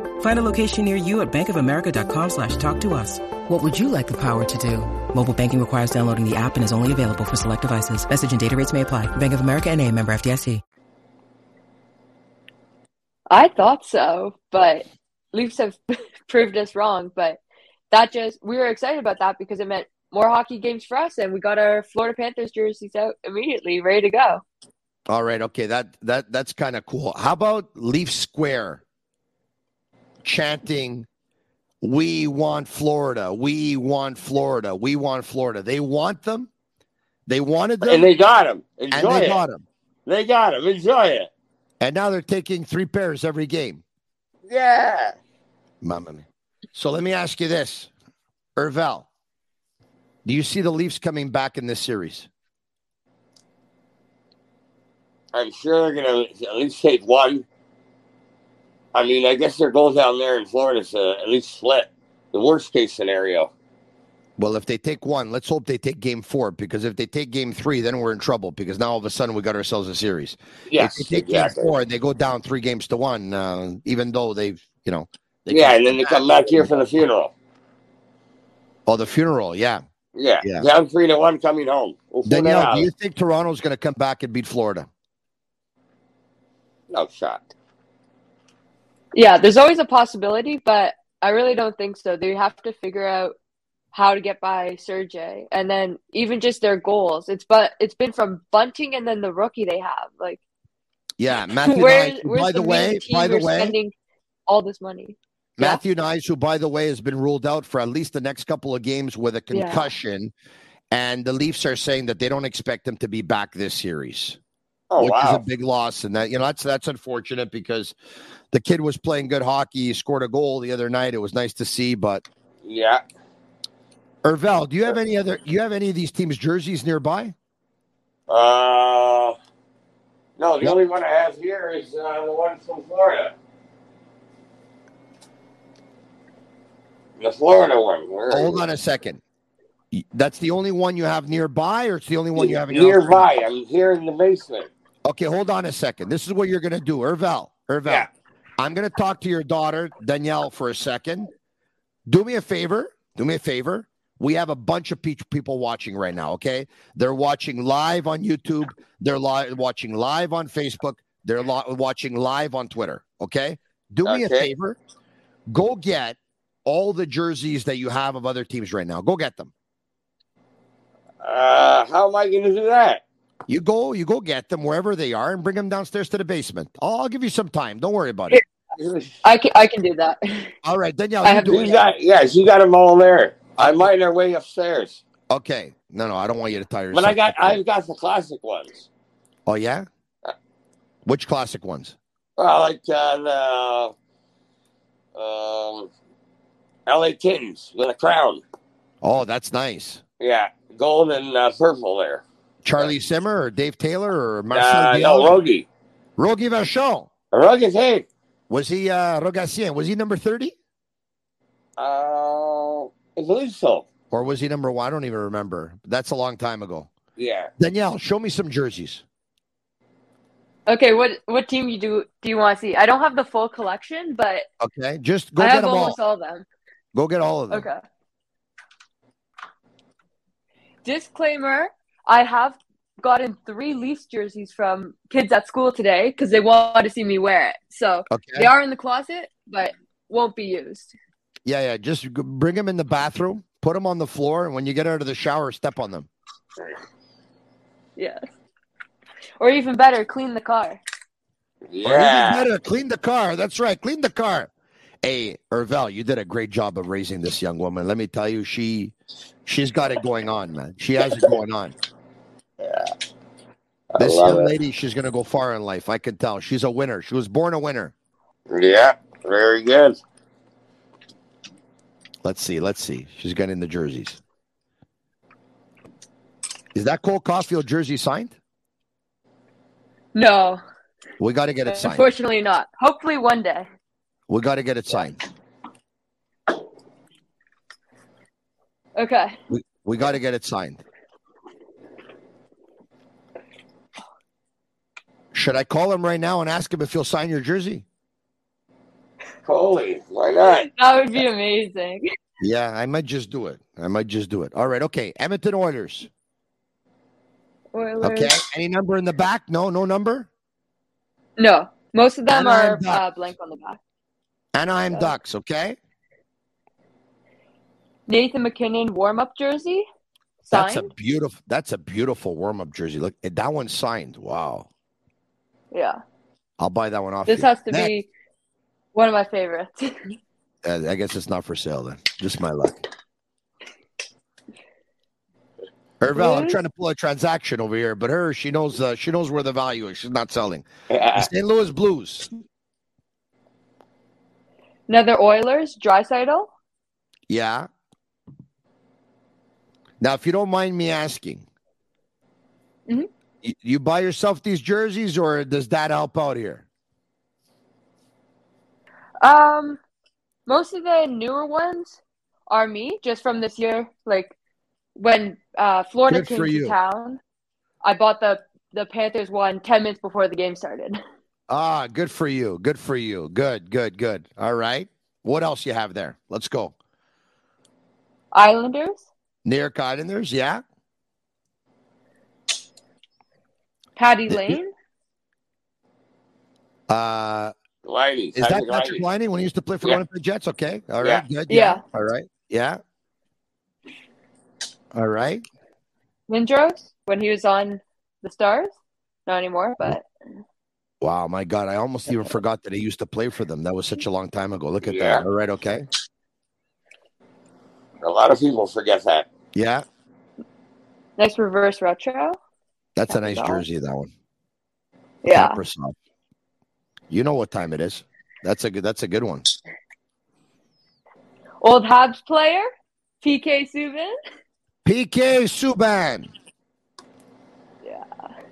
Find a location near you at bankofamerica.com slash talk to us. What would you like the power to do? Mobile banking requires downloading the app and is only available for select devices. Message and data rates may apply. Bank of America and a member FDIC. I thought so, but Leafs have proved us wrong. But that just we were excited about that because it meant more hockey games for us, and we got our Florida Panthers jerseys out immediately, ready to go. All right, okay, that that that's kind of cool. How about Leaf Square chanting, "We want Florida, we want Florida, we want Florida." They want them. They wanted them, and they got them. Enjoy and they it. got them. They got him. Enjoy it. And now they're taking three pairs every game. Yeah. Mamma mia. So let me ask you this, Irvel. Do you see the Leafs coming back in this series? I'm sure they're going to at least take one. I mean, I guess their goal down there in Florida is to at least split. The worst case scenario. Well, if they take one, let's hope they take game four because if they take game three, then we're in trouble because now all of a sudden we got ourselves a series. Yes, if they take exactly. game four and they go down three games to one, uh, even though they've, you know, they yeah, and then they come back here for the funeral. Oh, the funeral, yeah. Yeah, Yeah. down three to one coming home. We'll Danielle, do you think Toronto's going to come back and beat Florida? No shot. Yeah, there's always a possibility, but I really don't think so. They have to figure out how to get by Sergey, and then even just their goals. It's but it's been from Bunting and then the rookie they have. Like, Yeah, Matthew where, Knight, by the, the way, by the way, spending all this money? Matthew Knies, who by the way has been ruled out for at least the next couple of games with a Yeah. concussion, and the Leafs are saying that they don't expect him to be back this series. Oh, which is a big loss, and that you know that's that's unfortunate because the kid was playing good hockey. He scored a goal the other night. It was nice to see, but Yeah. Irvel, do you have any other? You have any of these teams' jerseys nearby? Uh, no, the only one I have here is uh, the one from Florida. The Florida one. Where Hold on a second. That's the only one you have nearby, or it's the only one you have in your house? nearby. I'm here in the basement. Okay, hold on a second. This is what you're going to do, Irvel. Irvel, I'm going to talk to your daughter Danielle for a second. Do me a favor. Do me a favor. We have a bunch of pe- people watching right now. Okay, they're watching live on YouTube. They're li- watching live on Facebook. They're li- watching live on Twitter. Okay, do me a favor. Go get all the jerseys that you have of other teams right now. Go get them. Uh, how am I going to do that? You go, you go get them wherever they are, and bring them downstairs to the basement. I'll, I'll give you some time. Don't worry about it. I can I can do that. All right, Danielle, I you have do You got, yes, you got them all there. I mine are way upstairs, Okay, no, no, I don't want you to tire yourself. but I got. I've got the classic ones. Oh yeah, which classic ones? Well, like uh, the um, L.A. Kittens with a crown. Oh, that's nice. Yeah, gold and uh, purple there. Charlie Simmer or Dave Taylor or Marcel Uh, Dionne? no, Rogie. Rogie Vachon. Rogie, hey. Was he uh Rogatien? Was he number 30? Uh, I believe so. Or was he number one? I don't even remember. That's a long time ago. Yeah. Danielle, show me some jerseys. Okay, what what team you do do you want to see? I don't have the full collection, but Okay, just go I get have them all. almost all of them. Go get all of them. Okay. Disclaimer: I have gotten three Leafs jerseys from kids at school today because they want to see me wear it. So Okay. they are in the closet, but won't be used. Yeah, yeah. Just bring them in the bathroom, put them on the floor, and when you get out of the shower, step on them. Yeah. Or even better, clean the car. Or even better, clean the car. That's right. Clean the car. Hey, Irvel, you did a great job of raising this young woman. Let me tell you, she she's got it going on, man. She has it going on. Yeah. This young it. lady, she's gonna go far in life. I can tell. She's a winner. She was born a winner. Yeah. Very good. Let's see. Let's see. She's getting the jerseys. Is that Cole Caufield jersey signed? No, We got to get it signed. unfortunately not. Hopefully one day. We got to get it signed. Okay. We, we got to get it signed. Should I call him right now and ask him if he'll sign your jersey? Holy, why not? That would be amazing. Yeah, I might just do it. I might just do it. All right. Okay. Edmonton Oilers. Oilers. Okay. Any number in the back? No, no number. No, most of them Anaheim are uh, blank on the back. Anaheim Okay. Ducks. Okay. Nathan MacKinnon warm up jersey That's a beautiful. That's a beautiful warm up jersey. Look, that one's signed. Wow. Yeah, I'll buy that one off. this you. has to Next. be one of my favorites. Uh, I guess it's not for sale then. Just my luck. Hervel, I'm trying to pull a transaction over here, but her, she knows uh, she knows where the value is. She's not selling. Yeah. St. Louis Blues. Another Oilers, Draisaitl. Yeah. Now, if you don't mind me asking, Mhm. y- you buy yourself these jerseys, or does that help out here? Um, most of the newer ones are me, just from this year. Like when uh, Florida Good came to you. town, I bought the the Panthers one 10 minutes before the game started. Ah, good for you. Good for you. Good, good, good. All right. What else you have there? Let's go. Islanders, New York Islanders, yeah. Patty Laine, Uh, Laine, is that Patrick Patrick Laine. Laine when he used to play for Yeah. the Winnipeg Jets? Okay. All right. Yeah. right. Good. Yeah. All right. Yeah. All right. Lindros when he was on the Stars. Not anymore, but Wow, my God. I almost even forgot that I used to play for them. That was such a long time ago. Look at Yeah. that. All right. Okay. A lot of people forget that. Yeah. next reverse retro. That's a nice Kaprizov. jersey, that one. Yeah. Kaprizov. You know what time it is. That's a good that's a good one. Old Habs player, PK Subban. PK Subban. Yeah.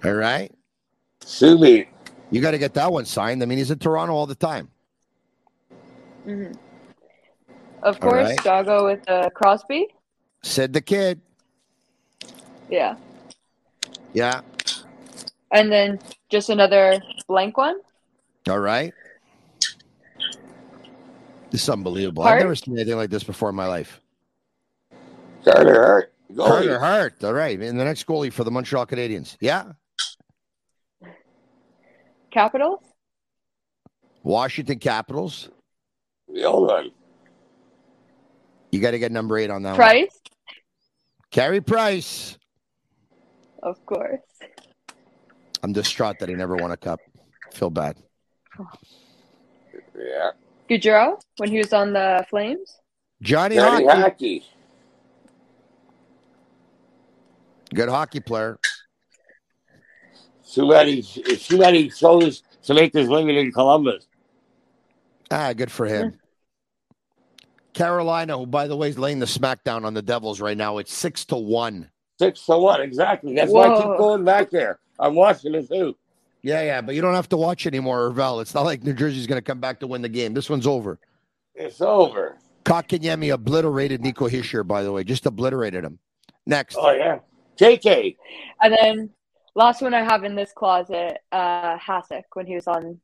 All right. Subi. You got to get that one signed. I mean, he's in Toronto all the time. hmm Of All course, right. Doggo with uh, Crosby. Said the kid. Yeah. Yeah. And then just another blank one. All right. This is unbelievable. Hart? I've never seen anything like this before in my life. Carter Hart. Goalie. Carter Hart. All right. And the next goalie for the Montreal Canadiens. Yeah. Capitals. Washington Capitals. The old. You got to get number eight on that one. Price. Carey Price. Of course. I'm distraught that he never won a cup. Feel bad. Yeah. Gaudreau when he was on the Flames. Johnny, Johnny Hockey. Hockey. Good hockey player. Too many, too many shows to make this living in Columbus. Ah, good for him. Carolina, who by the way is laying the smackdown on the Devils right now. It's six to one. Six to one, exactly. That's why I keep going back there. I'm watching it too. Yeah, yeah, but you don't have to watch anymore, Ravel. It's not like New Jersey's going to come back to win the game. This one's over. It's over. Kotkaniemi obliterated Nico Hischier, by the way, just obliterated him. Next, Oh yeah. JK. And then last one I have in this closet, uh Hasek when he was on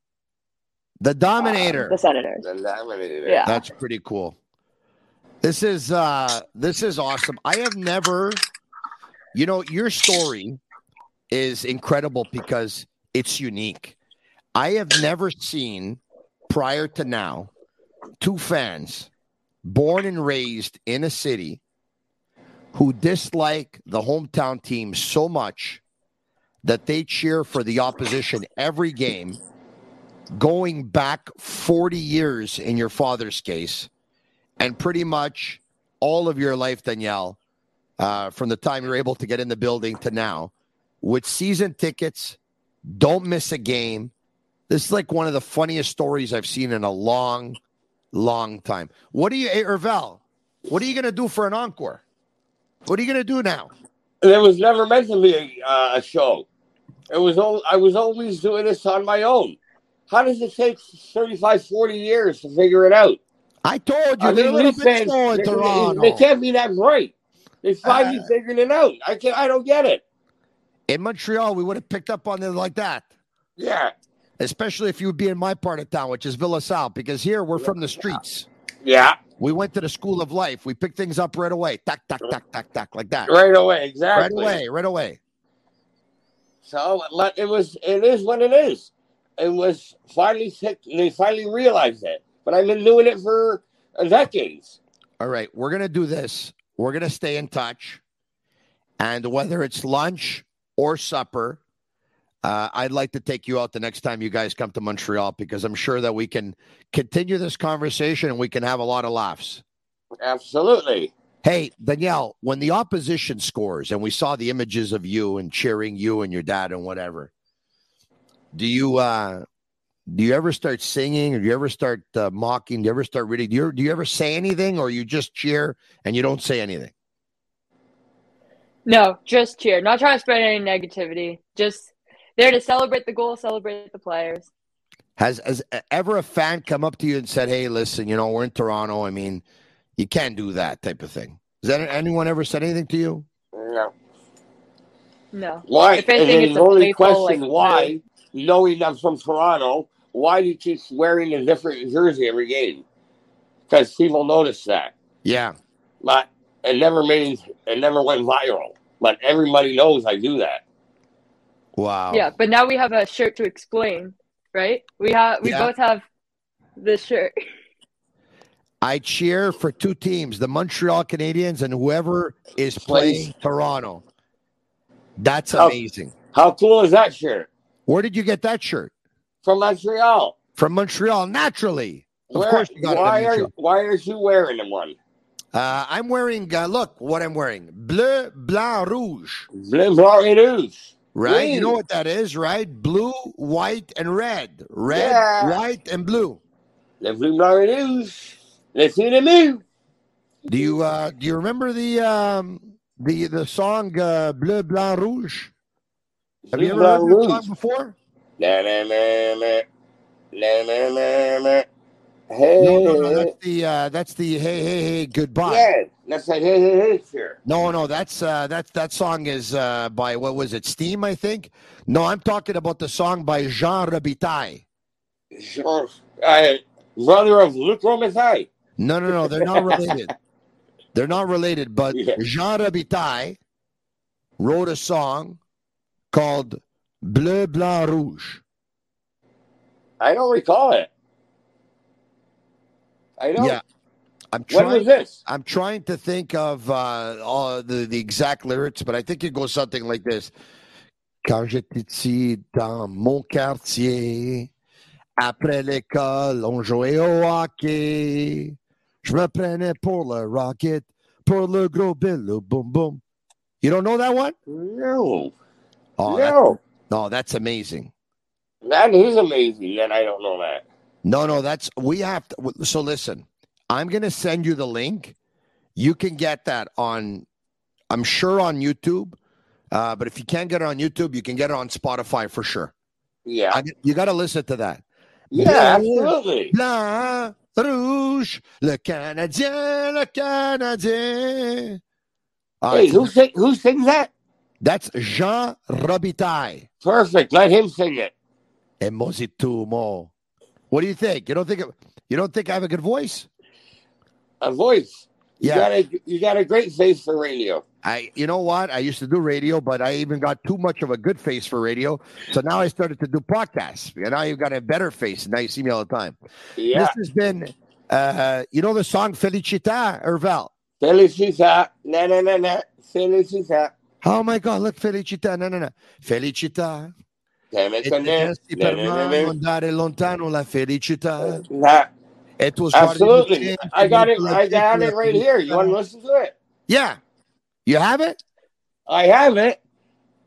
the uh, Dominator. the Senators. The Dominator. Yeah. That's pretty cool. This is uh this is awesome. I have never you know, your story is incredible because it's unique. I have never seen prior to now two fans born and raised in a city who dislike the hometown team so much that they cheer for the opposition every game going back 40 years in your father's case and pretty much all of your life, Danielle, uh, from the time you're able to get in the building to now, with season tickets, don't miss a game. This is like one of the funniest stories I've seen in a long, long time. What are you, hey, Irvel, what are you going to do for an encore? What are you going to do now? There was never meant to be a, uh, a show. It was all, I was always doing this on my own. How does it take 35, 40 years to figure it out? I told you, I they're a mean, little bit slow in Toronto. they can't be that bright. They finally Uh, figured it out. I can not I don't get it. In Montreal, we would have picked up on it like that. Yeah. especially if you would be in my part of town, which is Villa Sal, because here we're from the streets. Yeah. We went to the school of life. We picked things up right away. Tack, tack, tack, tack, tack, like that. Right away, exactly. Right away, right away. So let- it was it is what it is. It was finally sick they finally realized it. But I've been doing it for decades. All right, we're gonna do this. We're gonna stay in touch, and whether it's lunch or supper, uh, I'd like to take you out the next time you guys come to Montreal because I'm sure that we can continue this conversation and we can have a lot of laughs. Absolutely. Hey, Danielle, when the opposition scores and we saw the images of you and cheering you and your dad and whatever, do you uh do you ever start singing or do you ever start uh, mocking? Do you ever start reading? Do you, do you ever say anything or you just cheer and you don't say anything? No, just cheer. Not trying to spread any negativity. Just there to celebrate the goal, celebrate the players. Has has ever a fan come up to you and said, "Hey, listen, you know, we're in Toronto. I mean, you can't do that type of thing." Has that anyone ever said anything to you? No. No. Why? If anything, and it's the a only playful, question like, why, knowing I'm from Toronto, why do you keep wearing a different jersey every game? Because people notice that. Yeah. But it never made it never went viral. But everybody knows I do that. Wow. Yeah, but now we have a shirt to explain, right? We have we Yeah. both have this shirt. I cheer for two teams, the Montreal Canadiens and whoever is playing Toronto. That's How- amazing. How cool is that shirt? Where did you get that shirt? From Montreal. From Montreal, naturally. Of Where- course you got why it are why aren't you wearing the one? Uh, I'm wearing, uh, look what I'm wearing. Bleu, blanc, rouge. Bleu, blanc, et rouge. Right? You know what that is, right? Blue, white, and red. Red, Yeah. white, and blue. Le bleu, blanc, et rouge. Le cinnamon. Do you uh do you remember the um the the song uh, Bleu, Blanc, Rouge? Have you ever Bleu, heard blanc, that song before? Na, na, na. Na, na, na, na. No, Hey, no, no. That's the uh, that's the hey hey hey goodbye. yeah, that's like hey, hey, hey, shirt. No, no, that's uh, that that song is uh, by what was it? Steam, I think. No, I'm talking about the song by Jean Robitaille. Sure. Uh, brother of Luc Robitaille. No, no, no, they're not related. they're not related, but Yeah. Jean Robitaille wrote a song called Bleu, Blanc, Rouge. I don't recall it. I don't. Yeah. I'm When trying. was this? I'm trying to think of uh, all the, the exact lyrics, but I think it goes something like this. Quand j'étais petit dans mon quartier, après l'école, on jouait au hockey. Je me prenais pour le Rocket, pour le gros bill, boom boom. You don't know that one? No. Oh, that- no. no, that's amazing. That is amazing that I don't know that. No, no, that's we have to. So listen, I'm going to send you the link. You can get that on, I'm sure on YouTube. Uh, but if you can't get it on YouTube, you can get it on Spotify for sure. Yeah. I, you got to listen to that. Yeah, absolutely. Blanc, rouge, le Canadien, le Canadien. All Hey, right, who sing, who sings that? that's Jean Robitaille. Perfect. Let him sing it. And Mositumo. What do you think? You don't think you don't think I have a good voice? A voice. You Yeah. got a you got a great face for radio. I, you know what? I used to do radio, but I even got too much of a good face for radio. So now I started to do podcasts. And now you've got a better face. Now you see me all the time. Yeah. This has been, uh, you know, the song Felicita, Ervel. Felicita. Na na na na. Felicita. Oh my God, look, Felicita. No, no, no. Felicita. E it. te Na, resti na, per na, na, mano na. andare lontano la felicità. Na. E was Absolutely. I got it. I got it right here. You want to listen to it? Yeah. You have it? I have it.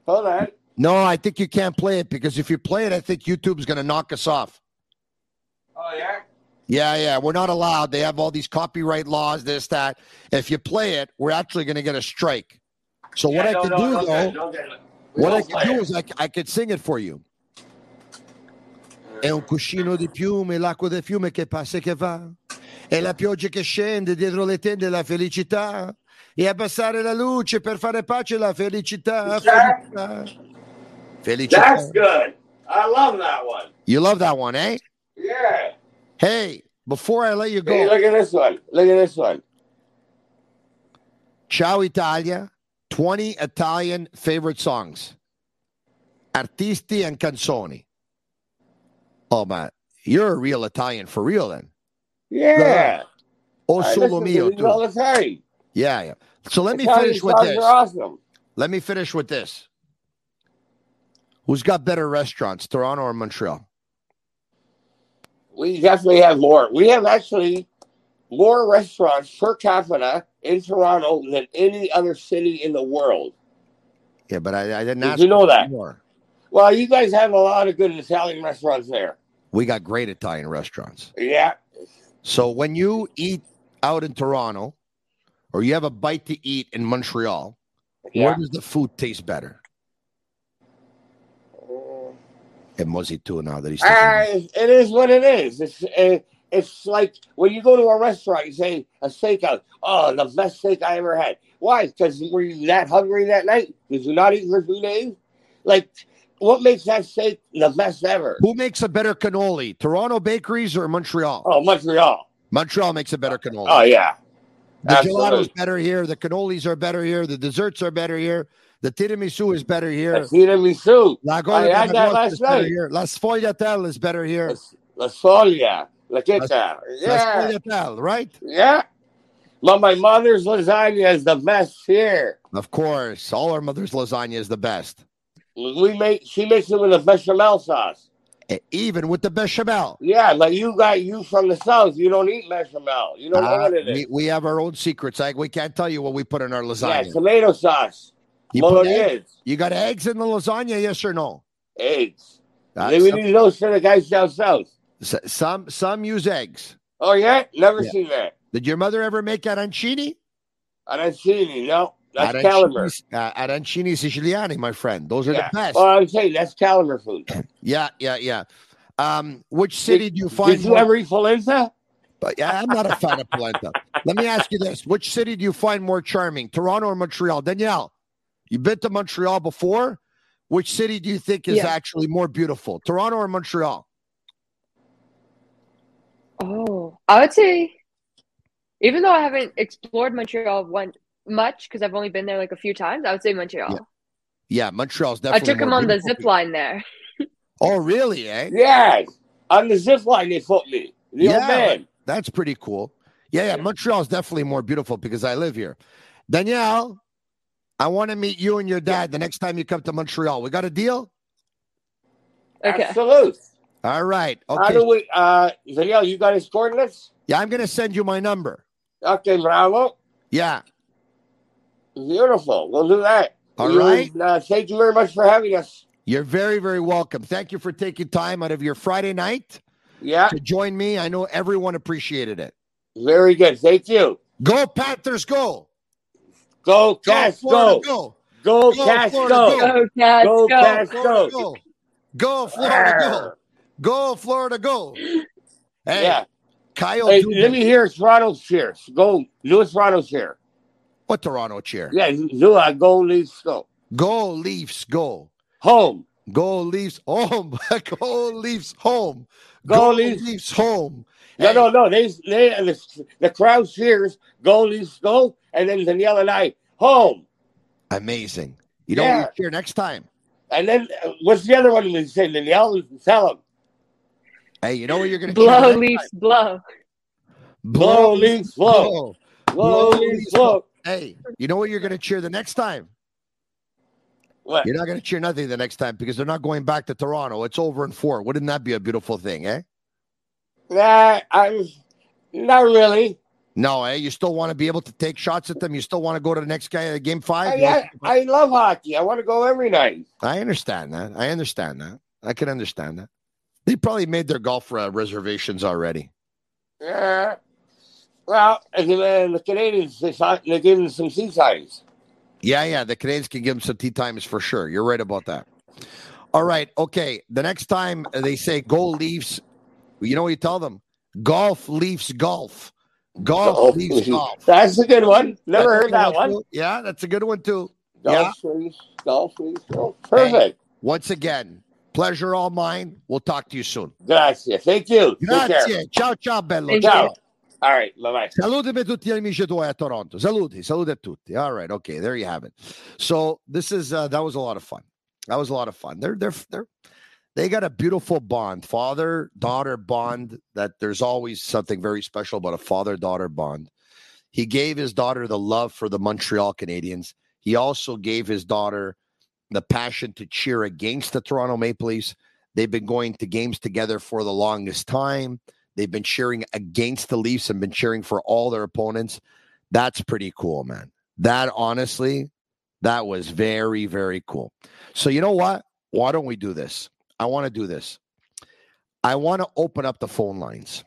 Hold on. No, I think you can't play it because if you play it, I think YouTube's going to knock us off. Oh yeah. Yeah, yeah, we're not allowed. They have all these copyright laws, this, that. If you play it, we're actually going to get a strike. So what Yeah, I no, could no, do, it, though, what I could do it. is I, I could sing it for you. È un cuscino di piume, l'acqua del fiume che passa e che va. È la pioggia che scende dietro le tende la felicità. E abbassare la luce per fare pace la felicità. Felicità. felicità. That's good. I love that one. You love that one, eh? Yeah. Hey, before I let you go. Hey, look at this one. Look at this one. Ciao Italia, 20 Italian favorite songs. Artisti and canzoni. Oh man, you're a real Italian for real then. Yeah. Oh solo mio all too. the time. Yeah, yeah. So let me finish with this. awesome. Let me finish with this. Who's got better restaurants, Toronto or Montreal? We definitely have more. We have actually more restaurants per capita in Toronto than any other city in the world. Yeah, but I, I didn't Did ask you know that? more. Well, you guys have a lot of good Italian restaurants there. We got great Italian restaurants. Yeah. So when you eat out in Toronto, or you have a bite to eat in Montreal, Yeah. where does the food taste better? And Muzzy too now that he's Uh, it is what it is. It's uh, it's like when you go to a restaurant, you say a steakhouse. Oh, the best steak I ever had. Why? Because were you that hungry that night? Did you not eat for two days? Like, what makes that steak the best ever? Who makes a better cannoli, Toronto bakeries or Montreal? Oh, Montreal. Montreal makes a better cannoli. Oh yeah. The Absolutely. gelato's better here. The cannolis are better here. The desserts are better here. The tiramisu is better here. The tiramisu. La I had that last is better night. here. La Sfogliatelle is better here. La Solia. La Queta. La Yeah. Sfogliatelle, right? Yeah. But my mother's lasagna is the best here. Of course. All our mother's lasagna is the best. We make she makes it with a bechamel sauce. Even with the bechamel. Yeah, but you got you from the south. You don't eat bechamel. You don't know Uh, what it we, we have our own secrets. I, we can't tell you what we put in our lasagna. Yeah, tomato sauce. You put Bolognese. you got eggs in the lasagna, yes or no? Eggs. Uh, we need those for the guys down south. s- some some use eggs. Oh yeah, never Yeah. seen that. Did your mother ever make arancini? Arancini, no, that's caliber. Arancini, uh, arancini siciliani, my friend. Those are Yeah. the best. Oh, I'm saying that's caliber food. Yeah, yeah, yeah. Um, which city do you find? Did you more- ever eat polenta? But yeah, I'm not a fan of polenta. Let me ask you this: Which city do you find more charming, Toronto or Montreal? Danielle, you've been to Montreal before. Which city do you think is Yeah. actually more beautiful, Toronto or Montreal? Oh, I would say, even though I haven't explored Montreal one much because I've only been there like a few times, I would say Montreal. Yeah, Montreal's definitely. I took him on the beautiful. zip line there. Oh, really? Eh? Yeah, on the zip line they put me. The yeah, old man. that's pretty cool. Yeah, yeah. Montreal's definitely more beautiful because I live here. Danielle, I want to meet you and your dad the next time you come to Montreal. We got a deal? Okay. Absolute. All right. How Okay. do we? Uh, Danielle, you got his coordinates? Yeah, I'm going to send you my number. Okay, bravo. Yeah. Beautiful. We'll do that. All You- right. Uh, thank you very much for having us. You're very, very welcome. Thank you for taking time out of your Friday night Yeah, to join me. I know everyone appreciated it. very good. Thank you. Go Panthers, go! Go, Go Cats, Florida, go. go! Go, Go, Cats, Florida, go. go. Go, Cats, Go, go. Cats, Florida, go. go! Go Florida, go! Go Florida, go! Hey, Yeah. Kyle, Hey, Dubin. let me hear Toronto's cheers. Go, do a Toronto's cheer. What Toronto cheer? Yeah, do a go Leafs go. Go Leafs, go! Home. Go Leafs home! go Leafs home! Go Leafs. home! No, Hey, no, no. They, they, the, the crowd cheers. Go Leafs go, and then Danielle and I home. Amazing. You know Yeah. what you cheer next time? And then uh, what's the other one we say? Danielle, tell them. Hey, you know what you're going to cheer Blow, next Leafs, blow. Blow, Leafs, blow. Blow. Blow, Leafs, blow. Hey, you know what you're going to cheer the next time? What? You're not going to cheer nothing the next time because they're not going back to Toronto. It's over in four. Wouldn't that be a beautiful thing, eh? Nah, I'm not really. No, eh? You still want to be able to take shots at them. You still want to go to the next guy at game five. I, I, I love hockey. I want to go every night. I understand that. I understand that. I can understand that. They probably made their golf uh, reservations already. Yeah. Well, and the, and the Canadiens, they, thought- they gave them some sea signs. Yeah, yeah. The Canadiens can give them some tea times for sure. You're right about that. All right. Okay. The next time they say go Leafs, you know what you tell them? Golf Leafs golf. Golf Oh, Leafs golf. That's a good one. Never heard That's a that one. too. Yeah, that's a good one too. Yeah. Golf Leafs, golf Leafs. Oh, perfect. Once again, pleasure all mine. We'll talk to you soon. Grazie. Thank you. Take. Grazie. Ciao, ciao, bello. Thank Ciao. All right. Bye bye. Salute Salutami tutti amici tuoi a Toronto. Saluti, saluti a tutti. All right, okay, there you have it. So this is uh, that was a lot of fun. That was a lot of fun. They're they're they're they got a beautiful bond, father daughter bond. That there's always something very special about a father daughter bond. He gave his daughter the love for the Montreal Canadiens. He also gave his daughter the passion to cheer against the Toronto Maple Leafs. They've been going to games together for the longest time. They've been cheering against the Leafs and been cheering for all their opponents. That's pretty cool, man. That honestly, that was very, very cool. So, you know what? Why don't we do this? I want to do this. I want to open up the phone lines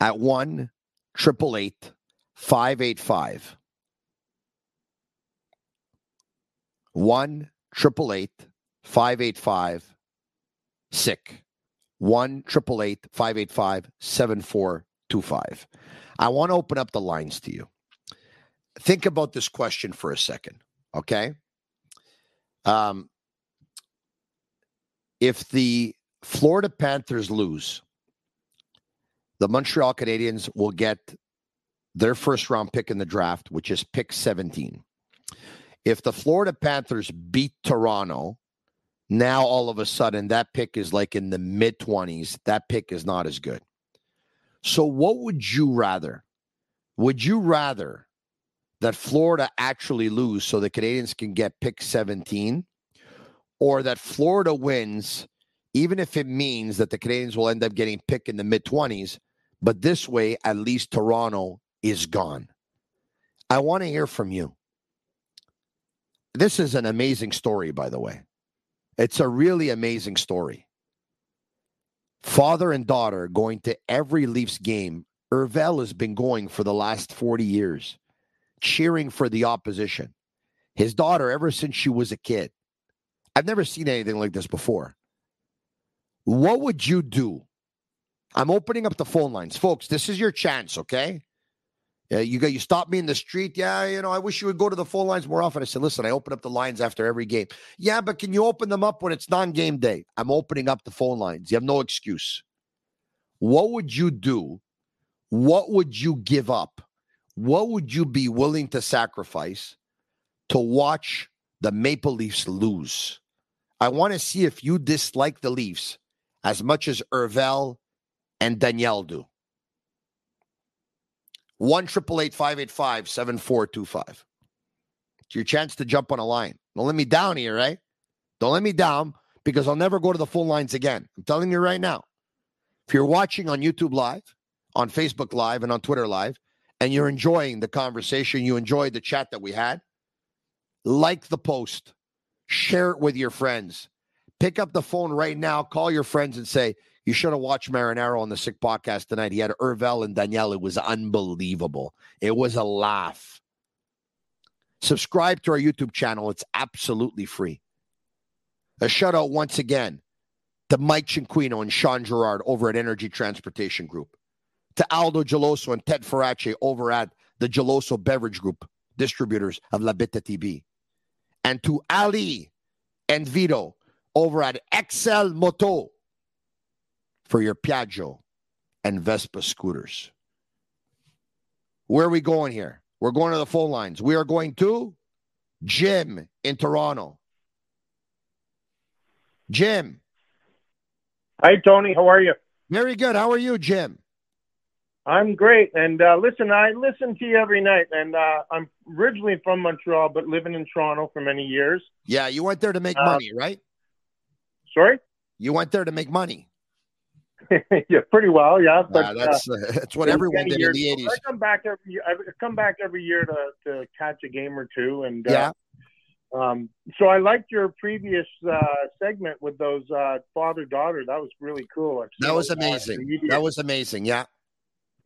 at 1 888 585 1 888 585 sick 1 585 7425 i want to open up the lines to you. Think about this question for a second okay? Um if the florida panthers lose the montreal canadiens will get their first round pick in the draft which is pick 17 if the Florida Panthers beat Toronto, now all of a sudden that pick is like in the mid 20s. That pick is not as good. So, what would you rather? Would you rather that Florida actually lose so the Canadiens can get pick 17 or that Florida wins, even if it means that the Canadiens will end up getting pick in the mid 20s? But this way, at least Toronto is gone. I want to hear from you. This is an amazing story, by the way. It's a really amazing story. Father and daughter going to every Leafs game. Irvel has been going for the last 40 years, cheering for the opposition. His daughter, ever since she was a kid. I've never seen anything like this before. What would you do? I'm opening up the phone lines. Folks, this is your chance, okay? You got you stop me in the street. Yeah, you know, I wish you would go to the phone lines more often. I said, listen, I open up the lines after every game. Yeah, but can you open them up when it's non-game day? I'm opening up the phone lines. You have no excuse. What would you do? What would you give up? What would you be willing to sacrifice to watch the Maple Leafs lose? I want to see if you dislike the Leafs as much as Irvel and Danielle do. One triple eight five eight five seven four two five. It's your chance to jump on a line. Don't let me down here, right? Don't let me down because I'll never go to the phone lines again. I'm telling you right now. If you're watching on YouTube Live, on Facebook Live, and on Twitter Live, and you're enjoying the conversation, you enjoyed the chat that we had, like the post, share it with your friends. Pick up the phone right now, call your friends and say, you should have watched Marinaro on the Sick Podcast tonight. He had Irvel and Danielle. It was unbelievable. It was a laugh. Subscribe to our YouTube channel. It's absolutely free. A shout out once again to Mike Cinquino and Sean Gerard over at Energy Transportation Group, to Aldo Geloso and Ted Farace over at the Geloso Beverage Group, distributors of La Bitt à Tibi, and to Ali and Vito over at Excel Moto for your Piaggio and Vespa scooters. Where are we going here? We're going to the phone lines. We are going to Jim in Toronto. Jim. Hi, Tony. How are you? Very good. How are you, Jim? I'm great. And uh, listen, I listen to you every night. And uh, I'm originally from Montreal, but living in Toronto for many years. Yeah, you went there to make uh, money, right? Sorry? You went there to make money. yeah, pretty well, yeah. But that's uh, that's what everyone did years, in the eighties. I come back every I come back every year to to catch a game or two, and uh, yeah. Um, so I liked your previous uh, segment with those uh, father daughter. That was really cool. That was amazing. That was amazing. Yeah,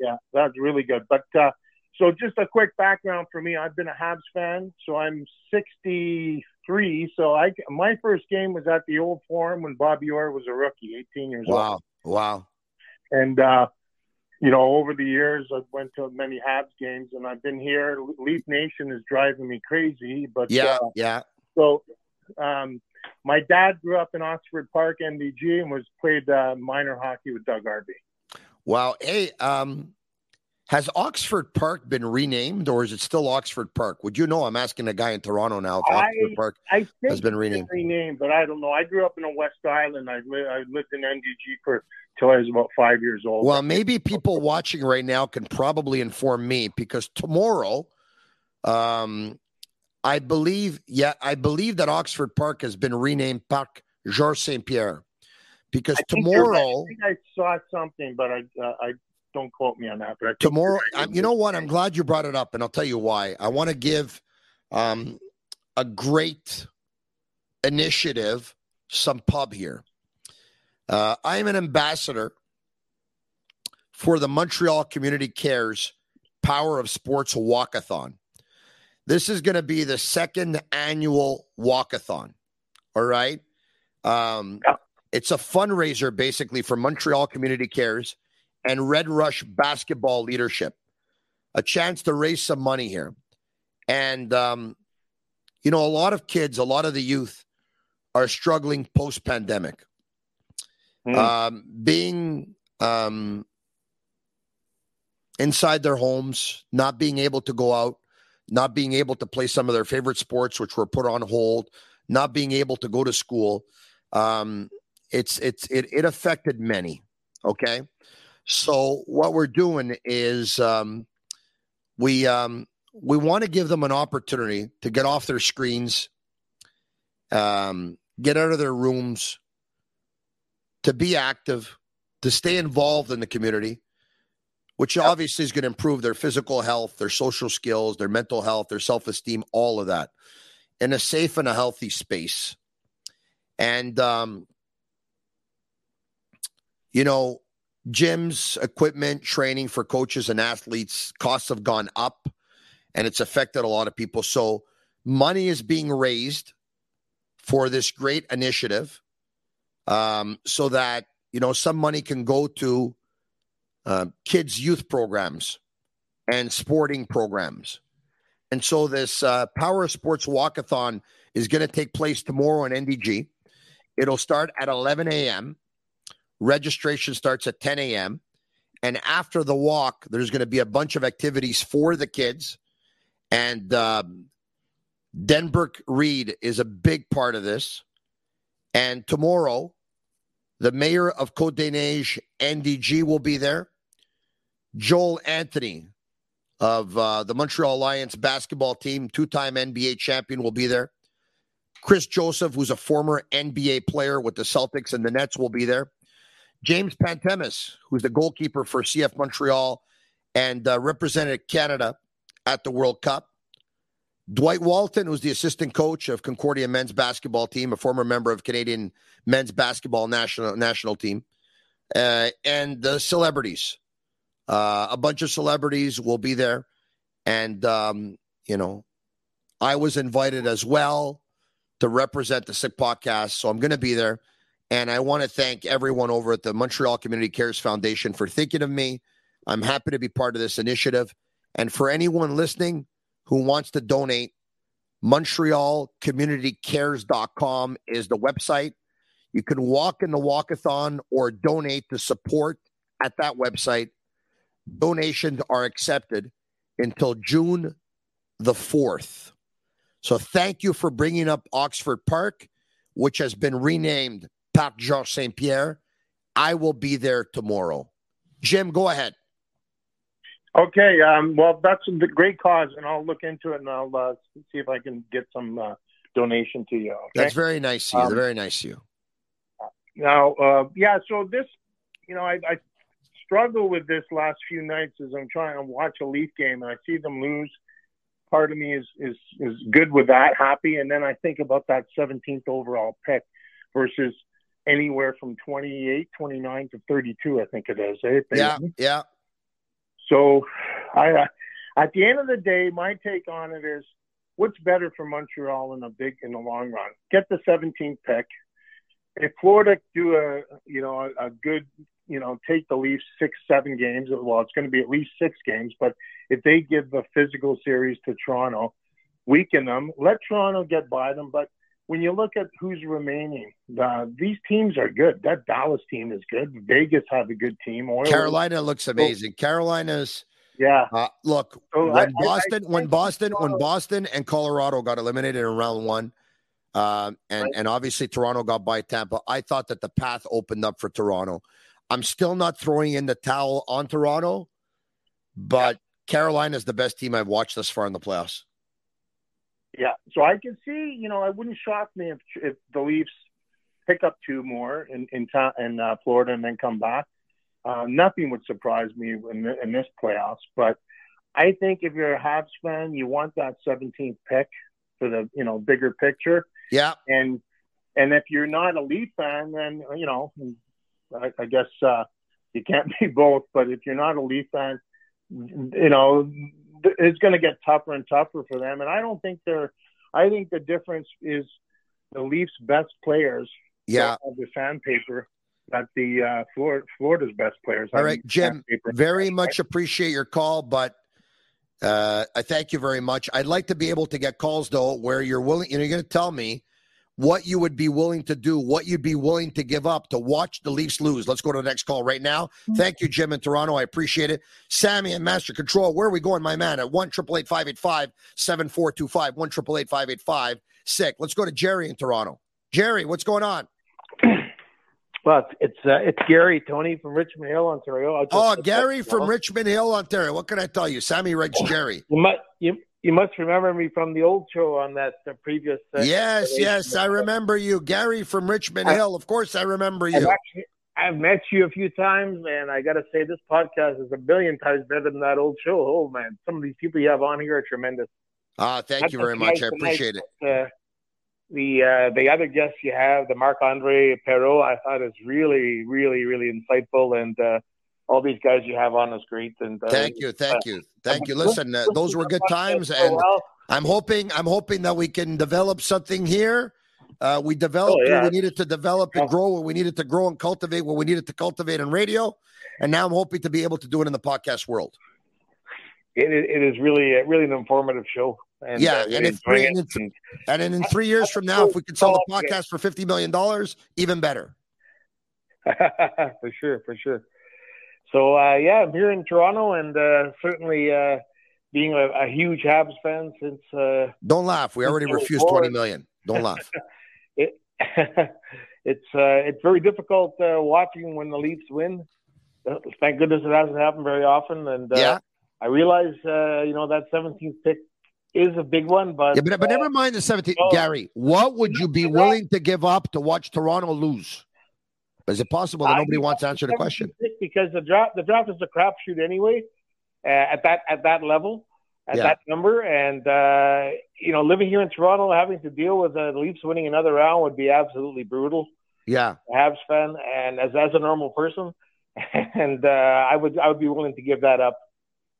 yeah, that was really good. But uh, so just a quick background for me. I've been a Habs fan, so I'm 63. So I my first game was at the old Forum when Bobby Orr was a rookie, 18 years wow. old. Wow. And, uh, you know, over the years, I've went to many Habs games, and I've been here. Leaf Nation is driving me crazy, but yeah, uh, yeah. So, um, my dad grew up in Oxford Park, NDG, and was played uh, minor hockey with Doug Harvey. Wow. Hey, um, has Oxford Park been renamed, or is it still Oxford Park? Would you know? I'm asking a guy in Toronto now if Oxford Park I has been renamed. Renamed, but I don't know. I grew up in the West Island. I, li- I lived in NDG for till I was about five years old. Well, maybe people watching right now can probably inform me because tomorrow, um, I believe, yeah, I believe that Oxford Park has been renamed Parc Georges Saint Pierre because I think right. tomorrow, I think I saw something, but I uh, I don't quote me on that. But tomorrow, you know what? I'm glad you brought it up, and I'll tell you why. I want to give um, a great initiative some pub here. Uh, I am an ambassador for the Montreal Community Cares Power of Sports Walkathon. This is going to be the second annual walkathon. All right. Um, It's a fundraiser basically for Montreal Community Cares and Red Rush Basketball Leadership. A chance to raise some money here. And, um, you know, a lot of kids, a lot of the youth are struggling post pandemic. Um, being um, inside their homes, not being able to go out, not being able to play some of their favorite sports, which were put on hold, not being able to go to school. Um, it's it's it, it affected many. Okay, so what we're doing is um, we um, we want to give them an opportunity to get off their screens, um, get out of their rooms, to be active, to stay involved in the community, which obviously is going to improve their physical health, their social skills, their mental health, their self esteem, all of that in a safe and a healthy space. And, um, you know, gyms, equipment, training for coaches and athletes, costs have gone up and it's affected a lot of people. So money is being raised for this great initiative um, so that, you know, some money can go to uh, kids' youth programs and sporting programs. And so this uh, Power Sports Walkathon is going to take place tomorrow in NDG. It'll start at 11 a.m. Registration starts at 10 a.m. And after the walk, there's going to be a bunch of activities for the kids. And um, Denberg Reed is a big part of this. And tomorrow, the mayor of Côte des Neiges, NDG, will be there. Joel Anthony of uh, the Montreal Alliance basketball team, two time NBA champion, will be there. Chris Joseph, who's a former NBA player with the Celtics and the Nets, will be there. James Pantemis, who's the goalkeeper for CF Montreal and uh, represented Canada at the World Cup. Dwight Walton, who's the assistant coach of Concordia men's basketball team, a former member of Canadian men's basketball national national team, uh, and the celebrities. Uh, a bunch of celebrities will be there, and um, you know, I was invited as well to represent the Sick Podcast, so I'm going to be there. And I want to thank everyone over at the Montreal Community Cares Foundation for thinking of me. I'm happy to be part of this initiative. And for anyone listening who wants to donate, MontrealCommunityCares.com is the website. You can walk in the walkathon or donate to support at that website. Donations are accepted until June the 4th. So thank you for bringing up Oxford Park, which has been renamed Parc Georges Saint Pierre. I will be there tomorrow. Jim, go ahead. Okay, um, well, that's a great cause, and I'll look into it and I'll uh, see if I can get some uh, donation to you. Okay? That's very nice of you. Um, very nice of you. Now, uh, yeah, so this, you know, I, I struggle with this last few nights as I'm trying to watch a Leaf game and I see them lose. Part of me is is is good with that, happy, and then I think about that 17th overall pick versus anywhere from 28, 29 to 32, I think it is. Eh? Yeah, yeah. So, I uh, at the end of the day, my take on it is, what's better for Montreal in a big in the long run? Get the 17th pick. If Florida do a you know a, a good you know take the Leafs six seven games, well, it's going to be at least six games. But if they give the physical series to Toronto, weaken them, let Toronto get by them. But when you look at who's remaining, uh, these teams are good. That Dallas team is good. Vegas have a good team. Oilers, Carolina looks amazing. Carolina's yeah. Uh, look, So when I- I- Boston, I when think Boston, when Boston and Colorado got eliminated in round one, um, and and obviously Toronto got by Tampa, I thought that the path opened up for Toronto. I'm still not throwing in the towel on Toronto, but Carolina is the best team I've watched thus far in the playoffs. Yeah, so I can see, you know, it wouldn't shock me if if the Leafs pick up two more in in, ta- in uh, Florida and then come back. Uh, nothing would surprise me in, in this playoffs, but I think if you're a Habs fan, you want that 17th pick for the you know bigger picture. Yeah, and and if you're not a Leaf fan, then you know I, I guess uh, you can't be both. But if you're not a Leaf fan, you know it's going to get tougher and tougher for them. And I don't think they're. I think the difference is the Leafs' best players. Yeah, of the sandpaper that the uh, Florida, Florida's best players. All right, Jim. Very much appreciate your call, but uh, I thank you very much. I'd like to be able to get calls though, where you're willing. You know, you're going to tell me what you would be willing to do, what you'd be willing to give up to watch the Leafs lose. Let's go to the next call right now. Mm-hmm. Thank you, Jim in Toronto. I appreciate it. Sammy and Master Control, where are we going, my man? At 1 585 7425, 1 585 sick. Let's go to Jerry in Toronto. Jerry, what's going on? Well, it's it's, uh, it's Gary Tony from Richmond Hill, Ontario. Just, oh, Gary from Richmond Hill, Ontario. What can I tell you? Sammy writes Jerry. You must you, you must remember me from the old show on that uh, previous. Uh, yes, yes, I remember you, Gary from Richmond I, Hill. Of course, I remember you. I've, actually, I've met you a few times, and I got to say, this podcast is a billion times better than that old show. Oh man, some of these people you have on here are tremendous. Ah, thank That's you very much. I appreciate nice, it. Uh, the uh, the other guests you have, the Marc Andre Perreault, I thought is really, really, really insightful, and uh, all these guys you have on is great. And uh, thank you, thank you, thank you. Listen, uh, those were good times, and I'm hoping I'm hoping that we can develop something here. Uh, we developed oh, yeah. we needed to develop and grow what we needed to grow and cultivate what we needed to cultivate in radio, and now I'm hoping to be able to do it in the podcast world. It, it is really really an informative show. And, yeah, uh, and, in three, and, in, and in three years from now, if we can sell the podcast for fifty million dollars, even better. for sure, for sure. So uh, yeah, I'm here in Toronto, and uh, certainly uh, being a, a, huge Habs fan since. Uh, Don't laugh. We already refused twenty million. Don't laugh. it, it's uh, it's very difficult uh, watching when the Leafs win. Thank goodness it hasn't happened very often, and yeah. I realize you know that 17th pick is a big one, but yeah, but, but never mind the 17th. Oh, Gary, what would you be willing to give up to watch Toronto lose? Is it possible that nobody wants to answer the question? Because the draft, the draft is a crapshoot anyway. Uh, at that at that level, at yeah. that number, and uh, you know, living here in Toronto, having to deal with the Leafs winning another round would be absolutely brutal. Yeah, Habs fan, and as as a normal person, and uh, I would I would be willing to give that up.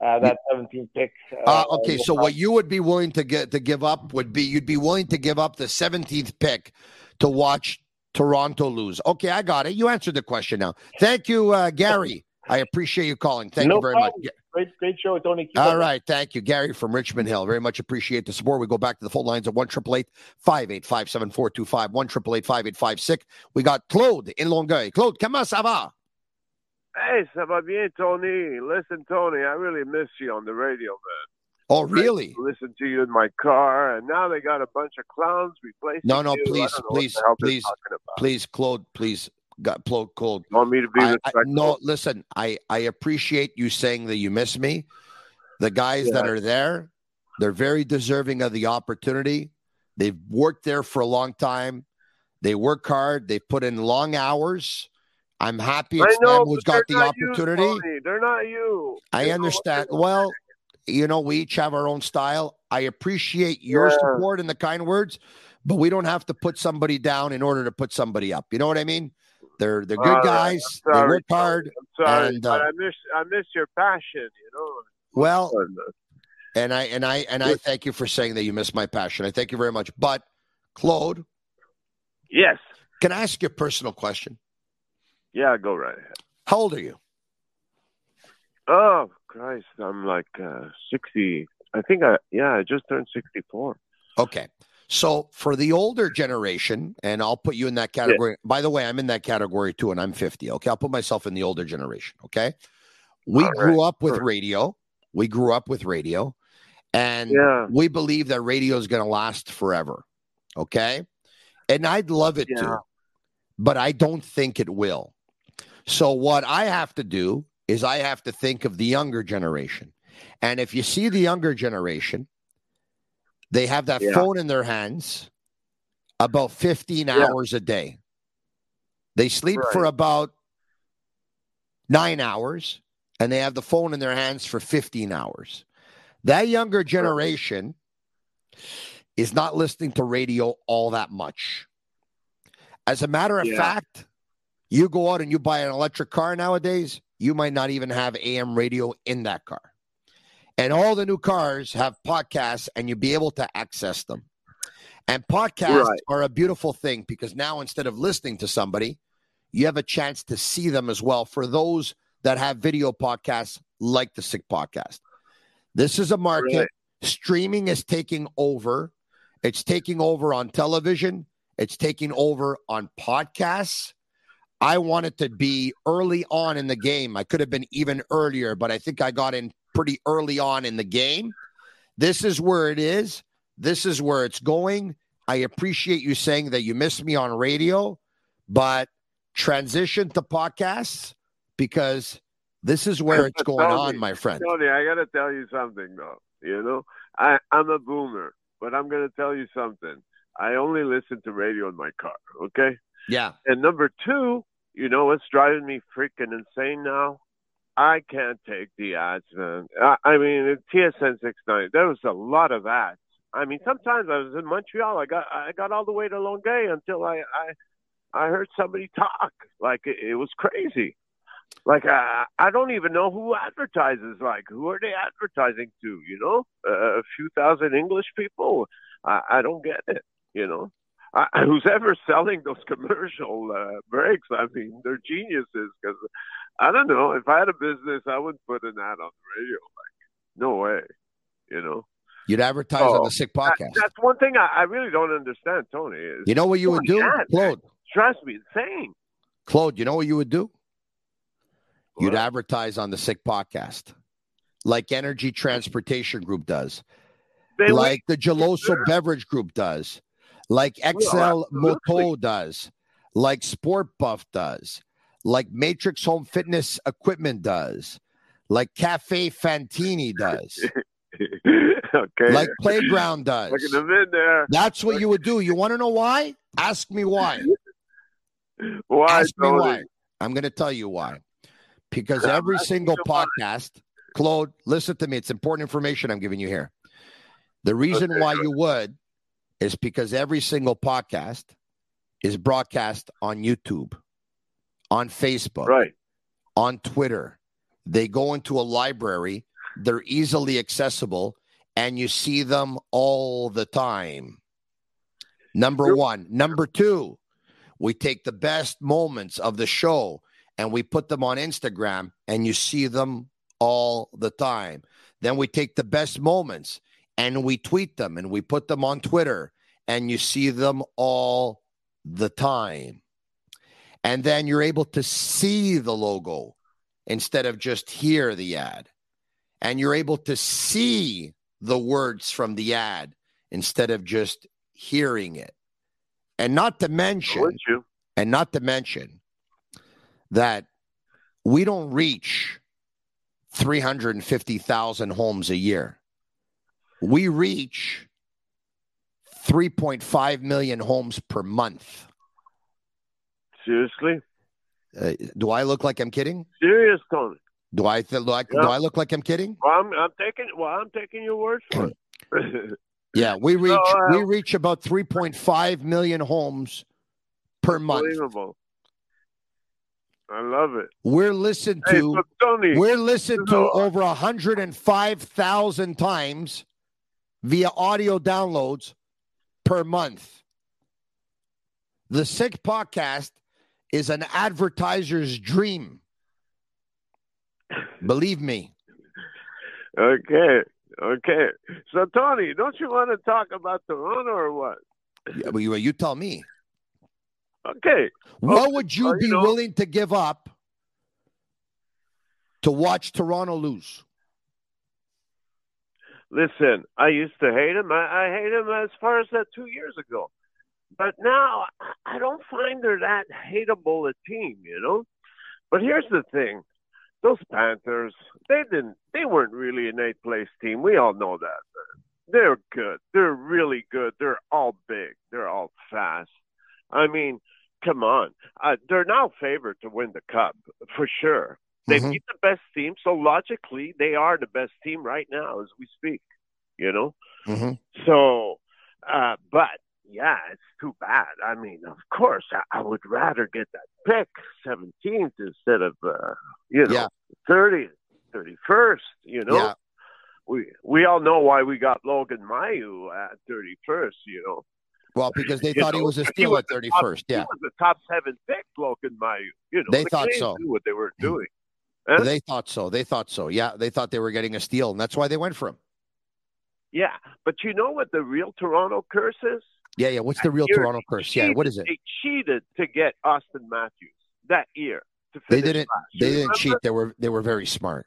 Uh, that 17th pick. Uh, uh, okay, so what you would be willing to get to give up would be you'd be willing to give up the 17th pick to watch Toronto lose. Okay, I got it. You answered the question now. Thank you, uh, Gary. I appreciate you calling. Thank no you very problem. much. Great, great show, Tony. Keep All right, thank you, Gary from Richmond Hill. Very much appreciate the support. We go back to the full lines at one triple eight five eight five seven four two five one triple eight five eight five six. We got Claude in Longueuil. Claude, comment ça va? Hey, ça va bien, Tony. Listen, Tony, I really miss you on the radio, man. Oh, really? listen to you in my car, and now they got a bunch of clowns replacing. No, no, you. please, please, please, please, Claude, please, God, Claude, Claude. You want me to be I, I, no, listen, I I appreciate you saying that you miss me. The guys yeah. that are there, they're very deserving of the opportunity. They've worked there for a long time. They work hard. They put in long hours. I'm happy it's know, them who's got the opportunity. You, they're not you. I understand. Well, you know, we each have our own style. I appreciate your yeah. support and the kind words, but we don't have to put somebody down in order to put somebody up. You know what I mean? They're they're good guys. They work hard. I'm sorry, and, uh, but I miss I miss your passion. You know. Well, and I and I and I thank you for saying that you miss my passion. I thank you very much. But Claude, yes, can I ask you a personal question? Yeah, go right ahead. How old are you? Oh Christ, I'm like uh, sixty. I think I yeah, I just turned sixty-four. Okay. So for the older generation, and I'll put you in that category. Yeah. By the way, I'm in that category too, and I'm 50. Okay. I'll put myself in the older generation. Okay. We All grew right. up with sure. radio. We grew up with radio. And yeah. we believe that radio is going to last forever. Okay. And I'd love it yeah. to, but I don't think it will. So what I have to do is I have to think of the younger generation. And if you see the younger generation, they have that yeah. phone in their hands about 15 yeah. hours a day. They sleep for about nine hours and they have the phone in their hands for 15 hours. That younger generation is not listening to radio all that much. As a matter of Yeah. fact, you go out and you buy an electric car nowadays, you might not even have AM radio in that car. And all the new cars have podcasts and you'll be able to access them. And podcasts Right. are a beautiful thing because now instead of listening to somebody, you have a chance to see them as well for those that have video podcasts like the Sick Podcast. This is a market. Right. Streaming is taking over. It's taking over on television. It's taking over on podcasts. I wanted to be early on in the game. I could have been even earlier, but I think I got in pretty early on in the game. This is where it is. This is where it's going. I appreciate you saying that you missed me on radio, but transition to podcasts because this is where it's going Tony, on, my friend. Tony, I got to tell you something, though. You know, I, I'm a boomer, but I'm going to tell you something. I only listen to radio in my car, okay? Yeah. And number two, you know what's driving me freaking insane now? I can't take the ads, man. I, I mean, TSN 69, there was a lot of ads. I mean, sometimes I was in Montreal. I got I got all the way to Longueuil until I I, I heard somebody talk. Like it, it was crazy. Like I I don't even know who advertises. Like who are they advertising to? You know, uh, a few thousand English people. I, I don't get it. You know, I, who's ever selling those commercial uh, breaks? I mean, they're geniuses. Because I don't know if I had a business, I wouldn't put an ad on the radio. Like no way. You know. You'd advertise on Oh, the Sick that- Podcast. that's one thing I, I really don't understand, Tony. Is You know what you would do, Yeah, Claude? Trust me, insane. Claude, you know what you would do? You'd advertise on the Sick Podcast, like Energy Transportation Group does, They like the Geloso Beverage Group does, like XL Moto does, like Sport Buff does, like Matrix Home Fitness Equipment does, like Cafe Fantini does, okay. like Playground does. Look at them in there. That's what you would do. You want to know why? Ask me why. Why, Ask me why. I'm going to tell you why. Because every single podcast, Claude, listen to me. It's important information I'm giving you here. The reason Okay, why you would is because every single podcast is broadcast on YouTube, on Facebook, right. on Twitter. They go into a library, they're easily accessible, and you see them all the time. Number one. Number two, we take the best moments of the show and we put them on Instagram, and you see them all the time. Then we take the best moments and we tweet them and we put them on Twitter, and you see them all the time. And then you're able to see the logo instead of just hear the ad. And you're able to see the words from the ad instead of just hearing it. And not to mention, and not to mention that we don't reach 350,000 homes a year. We reach 3.5 million homes per month. Seriously? Uh, do I look like I'm kidding? Serious, Tony. Do I th- like, Yeah. do I look like I'm kidding? Well, I'm, I'm taking. Well, I'm taking your word for it. Yeah, we reach uh, we reach about 3.5 million homes per month. Unbelievable. I love it. We're listened Hey, to Tony. we're listened to No. over 105,000 times via audio downloads per month. The Sick Podcast is an advertiser's dream. Believe me. Okay. Okay. So, Tony, don't you want to talk about Toronto or what? Yeah, well, you, you tell me. Okay. What would you well, you be know- willing to give up to watch Toronto lose? Listen, I used to hate him. I, I hate him as far as that two years ago. But now I- don't find they're that hateable a team, you know? But here's the thing. Those Panthers, they didn't they weren't really an eighth place team. We all know that. They're good. They're really good. They're all big. They're all fast. I mean, come on. Uh, they're now favored to win the cup for sure. They Mhm. beat the best team, so logically they are the best team right now as we speak. You know, hmm so, uh, but yeah, it's too bad. I mean, of course, I, I would rather get that pick 17th instead of, uh, you know, Yeah. 30th, 31st. You know, Yeah. we we all know why we got Logan Mailloux at 31st. You know, Well, because they You thought he was a steal was at the thirty top- first. He Yeah, was the top seven pick, Logan Mailloux. You know, They the thought so. Knew what they were doing. Huh? they thought so. They thought so. Yeah, they thought they were getting a steal, and that's why they went for him. Yeah, but you know what the real Toronto curse is? Yeah, yeah. What's the real Toronto curse? Yeah, what is it? They cheated to get Auston Matthews that year. To They didn't. They didn't remember? cheat. They were. They were very smart.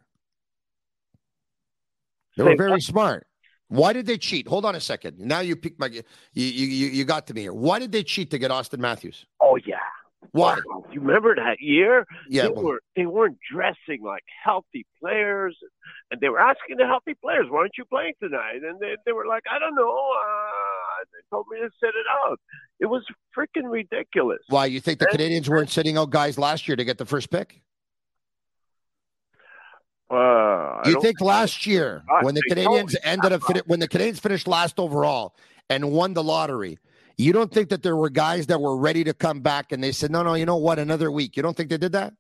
They were very smart. Why did they cheat? Hold on a second. Now you picked my. You you you, you got to me here. Why did they cheat to get Auston Matthews? Oh yeah. Why? You remember that year? Yeah, They well- were they weren't dressing like healthy players, and they were asking the healthy players, "Why aren't you playing tonight?" And they they were like, "I don't know." Uh, they told me to sit it out. It was freaking ridiculous. Why you think the Canadiens weren't sitting out guys last year to get the first pick? Uh, You don't think last year when the Canadiens ended up when the Canadiens finished last overall and won the lottery, you don't think that there were guys that were ready to come back and they said, "No, no, you know what? Another week." You don't think they did that?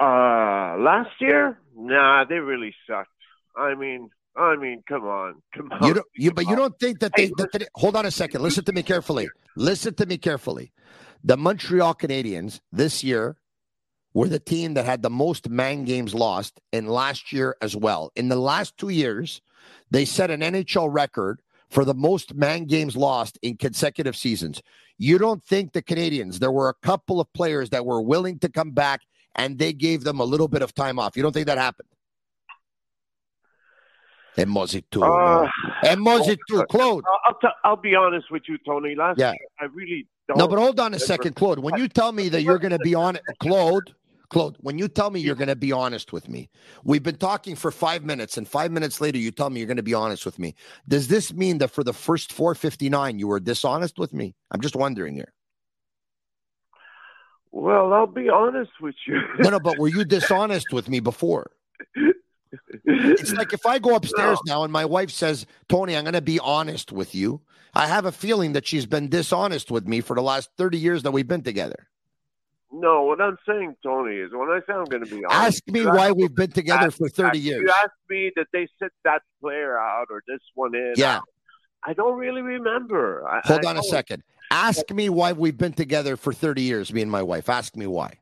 Uh, last year, nah, they really sucked. I mean, I mean, come on, come on. You don't, you, but you don't think that they, that they- hold on a second. Listen to me carefully. Listen to me carefully. The Montreal Canadiens this year were the team that had the most man games lost in last year as well. In the last two years, they set an NHL record for the most man games lost in consecutive seasons. You don't think the Canadiens, there were a couple of players that were willing to come back and they gave them a little bit of time off. You don't think that happened? E Mosi tu, Uh? E Mosi tu, Claude. I'll, t- I'll be honest with you, Tony. Last Yeah. year, I really don't. No, but hold on a second, Claude. When you tell me that you're going to be on Claude, Claude, when you tell me you're going to be honest with me, we've been talking for five minutes, and five minutes later, you tell me you're going to be honest with me. Does this mean that for the first 459, you were dishonest with me? I'm just wondering here. Well, I'll be honest with you. No, no, but were you dishonest with me before? It's like if I go upstairs now and my wife says, Tony, I'm going to be honest with you. I have a feeling that she's been dishonest with me for the last 30 years that we've been together. No, what I'm saying, Tony, is when I say I'm going to be honest. Ask me why we've been together ask- for 30 ask- years. You asked me that they sit that player out or this one in. Yeah. I don't really remember. I, Hold I on a second. Ask me why we've been together for 30 years, me and my wife. Ask me why.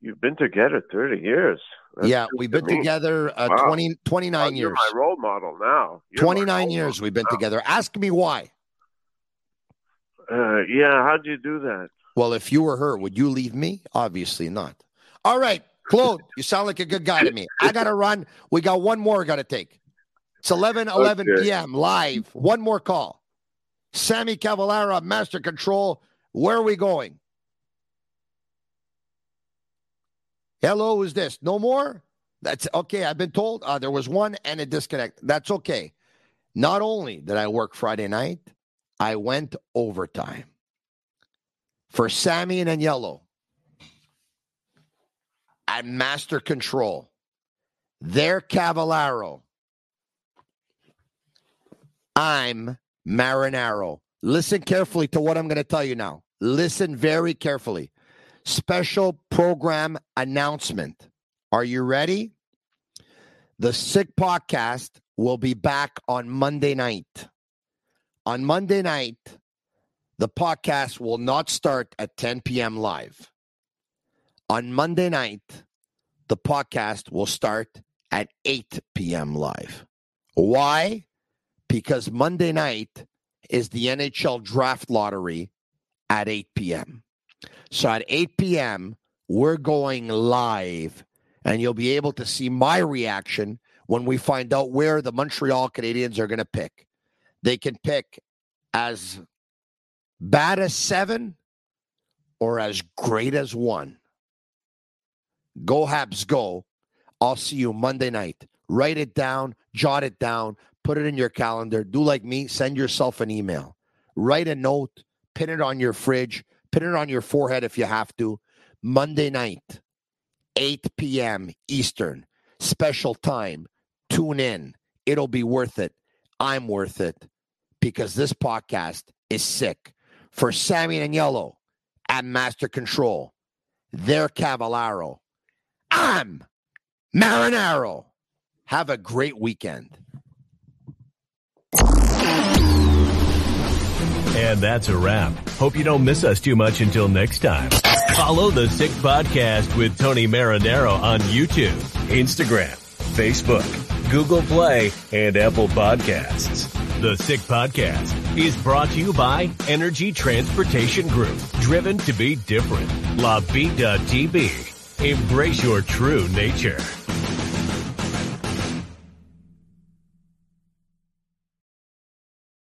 You've been together 30 years. That's yeah, we've been together uh, Wow. 20, 29 Well, You're years. my role model now. You're 29 years we've been model together. Ask me why. Uh, yeah, how'd you do that? Well, if you were her, would you leave me? Obviously not. All right, Claude, you sound like a good guy to me. I got to run. We got one more got to take. It's 11, 11 Okay. p.m. live. One more call. Sammy Cavallaro, Master Control. Where are we going? Hello, who's this? No more? That's okay. I've been told uh, there was one and a disconnect. That's okay. Not only did I work Friday night, I went overtime for Sammy and Yellow at Master Control. They're Cavallaro. I'm Marinaro. Listen carefully to what I'm going to tell you now. Listen very carefully. Special program announcement. Are you ready? The Sick Podcast will be back on Monday night. On Monday night, the podcast will not start at 10 p.m. live. On Monday night, the podcast will start at 8 p.m. live. Why? Because Monday night is the NHL draft lottery at 8 p.m. So at 8 p.m., we're going live, and you'll be able to see my reaction when we find out where the Montreal Canadiens are going to pick. They can pick as bad as seven or as great as one. Go Habs, go. I'll see you Monday night. Write it down, jot it down, put it in your calendar. Do like me, send yourself an email. write a note, pin it on your fridge, pin it on your forehead if you have to. Monday night, 8 p.m. Eastern, special time. Tune in. It'll be worth it. I'm worth it because this podcast is sick. For Sammy and Yellow at Master Control, they're Cavallaro. I'm Marinaro. Have a great weekend. And that's a wrap. Hope you don't miss us too much until next time. Follow the Sick Podcast with Tony Marinaro on YouTube, Instagram, Facebook, Google Play, and Apple Podcasts. The Sick Podcast is brought to you by Energy Transportation Group, driven to be different. La Bitt à Tibi. Embrace your true nature.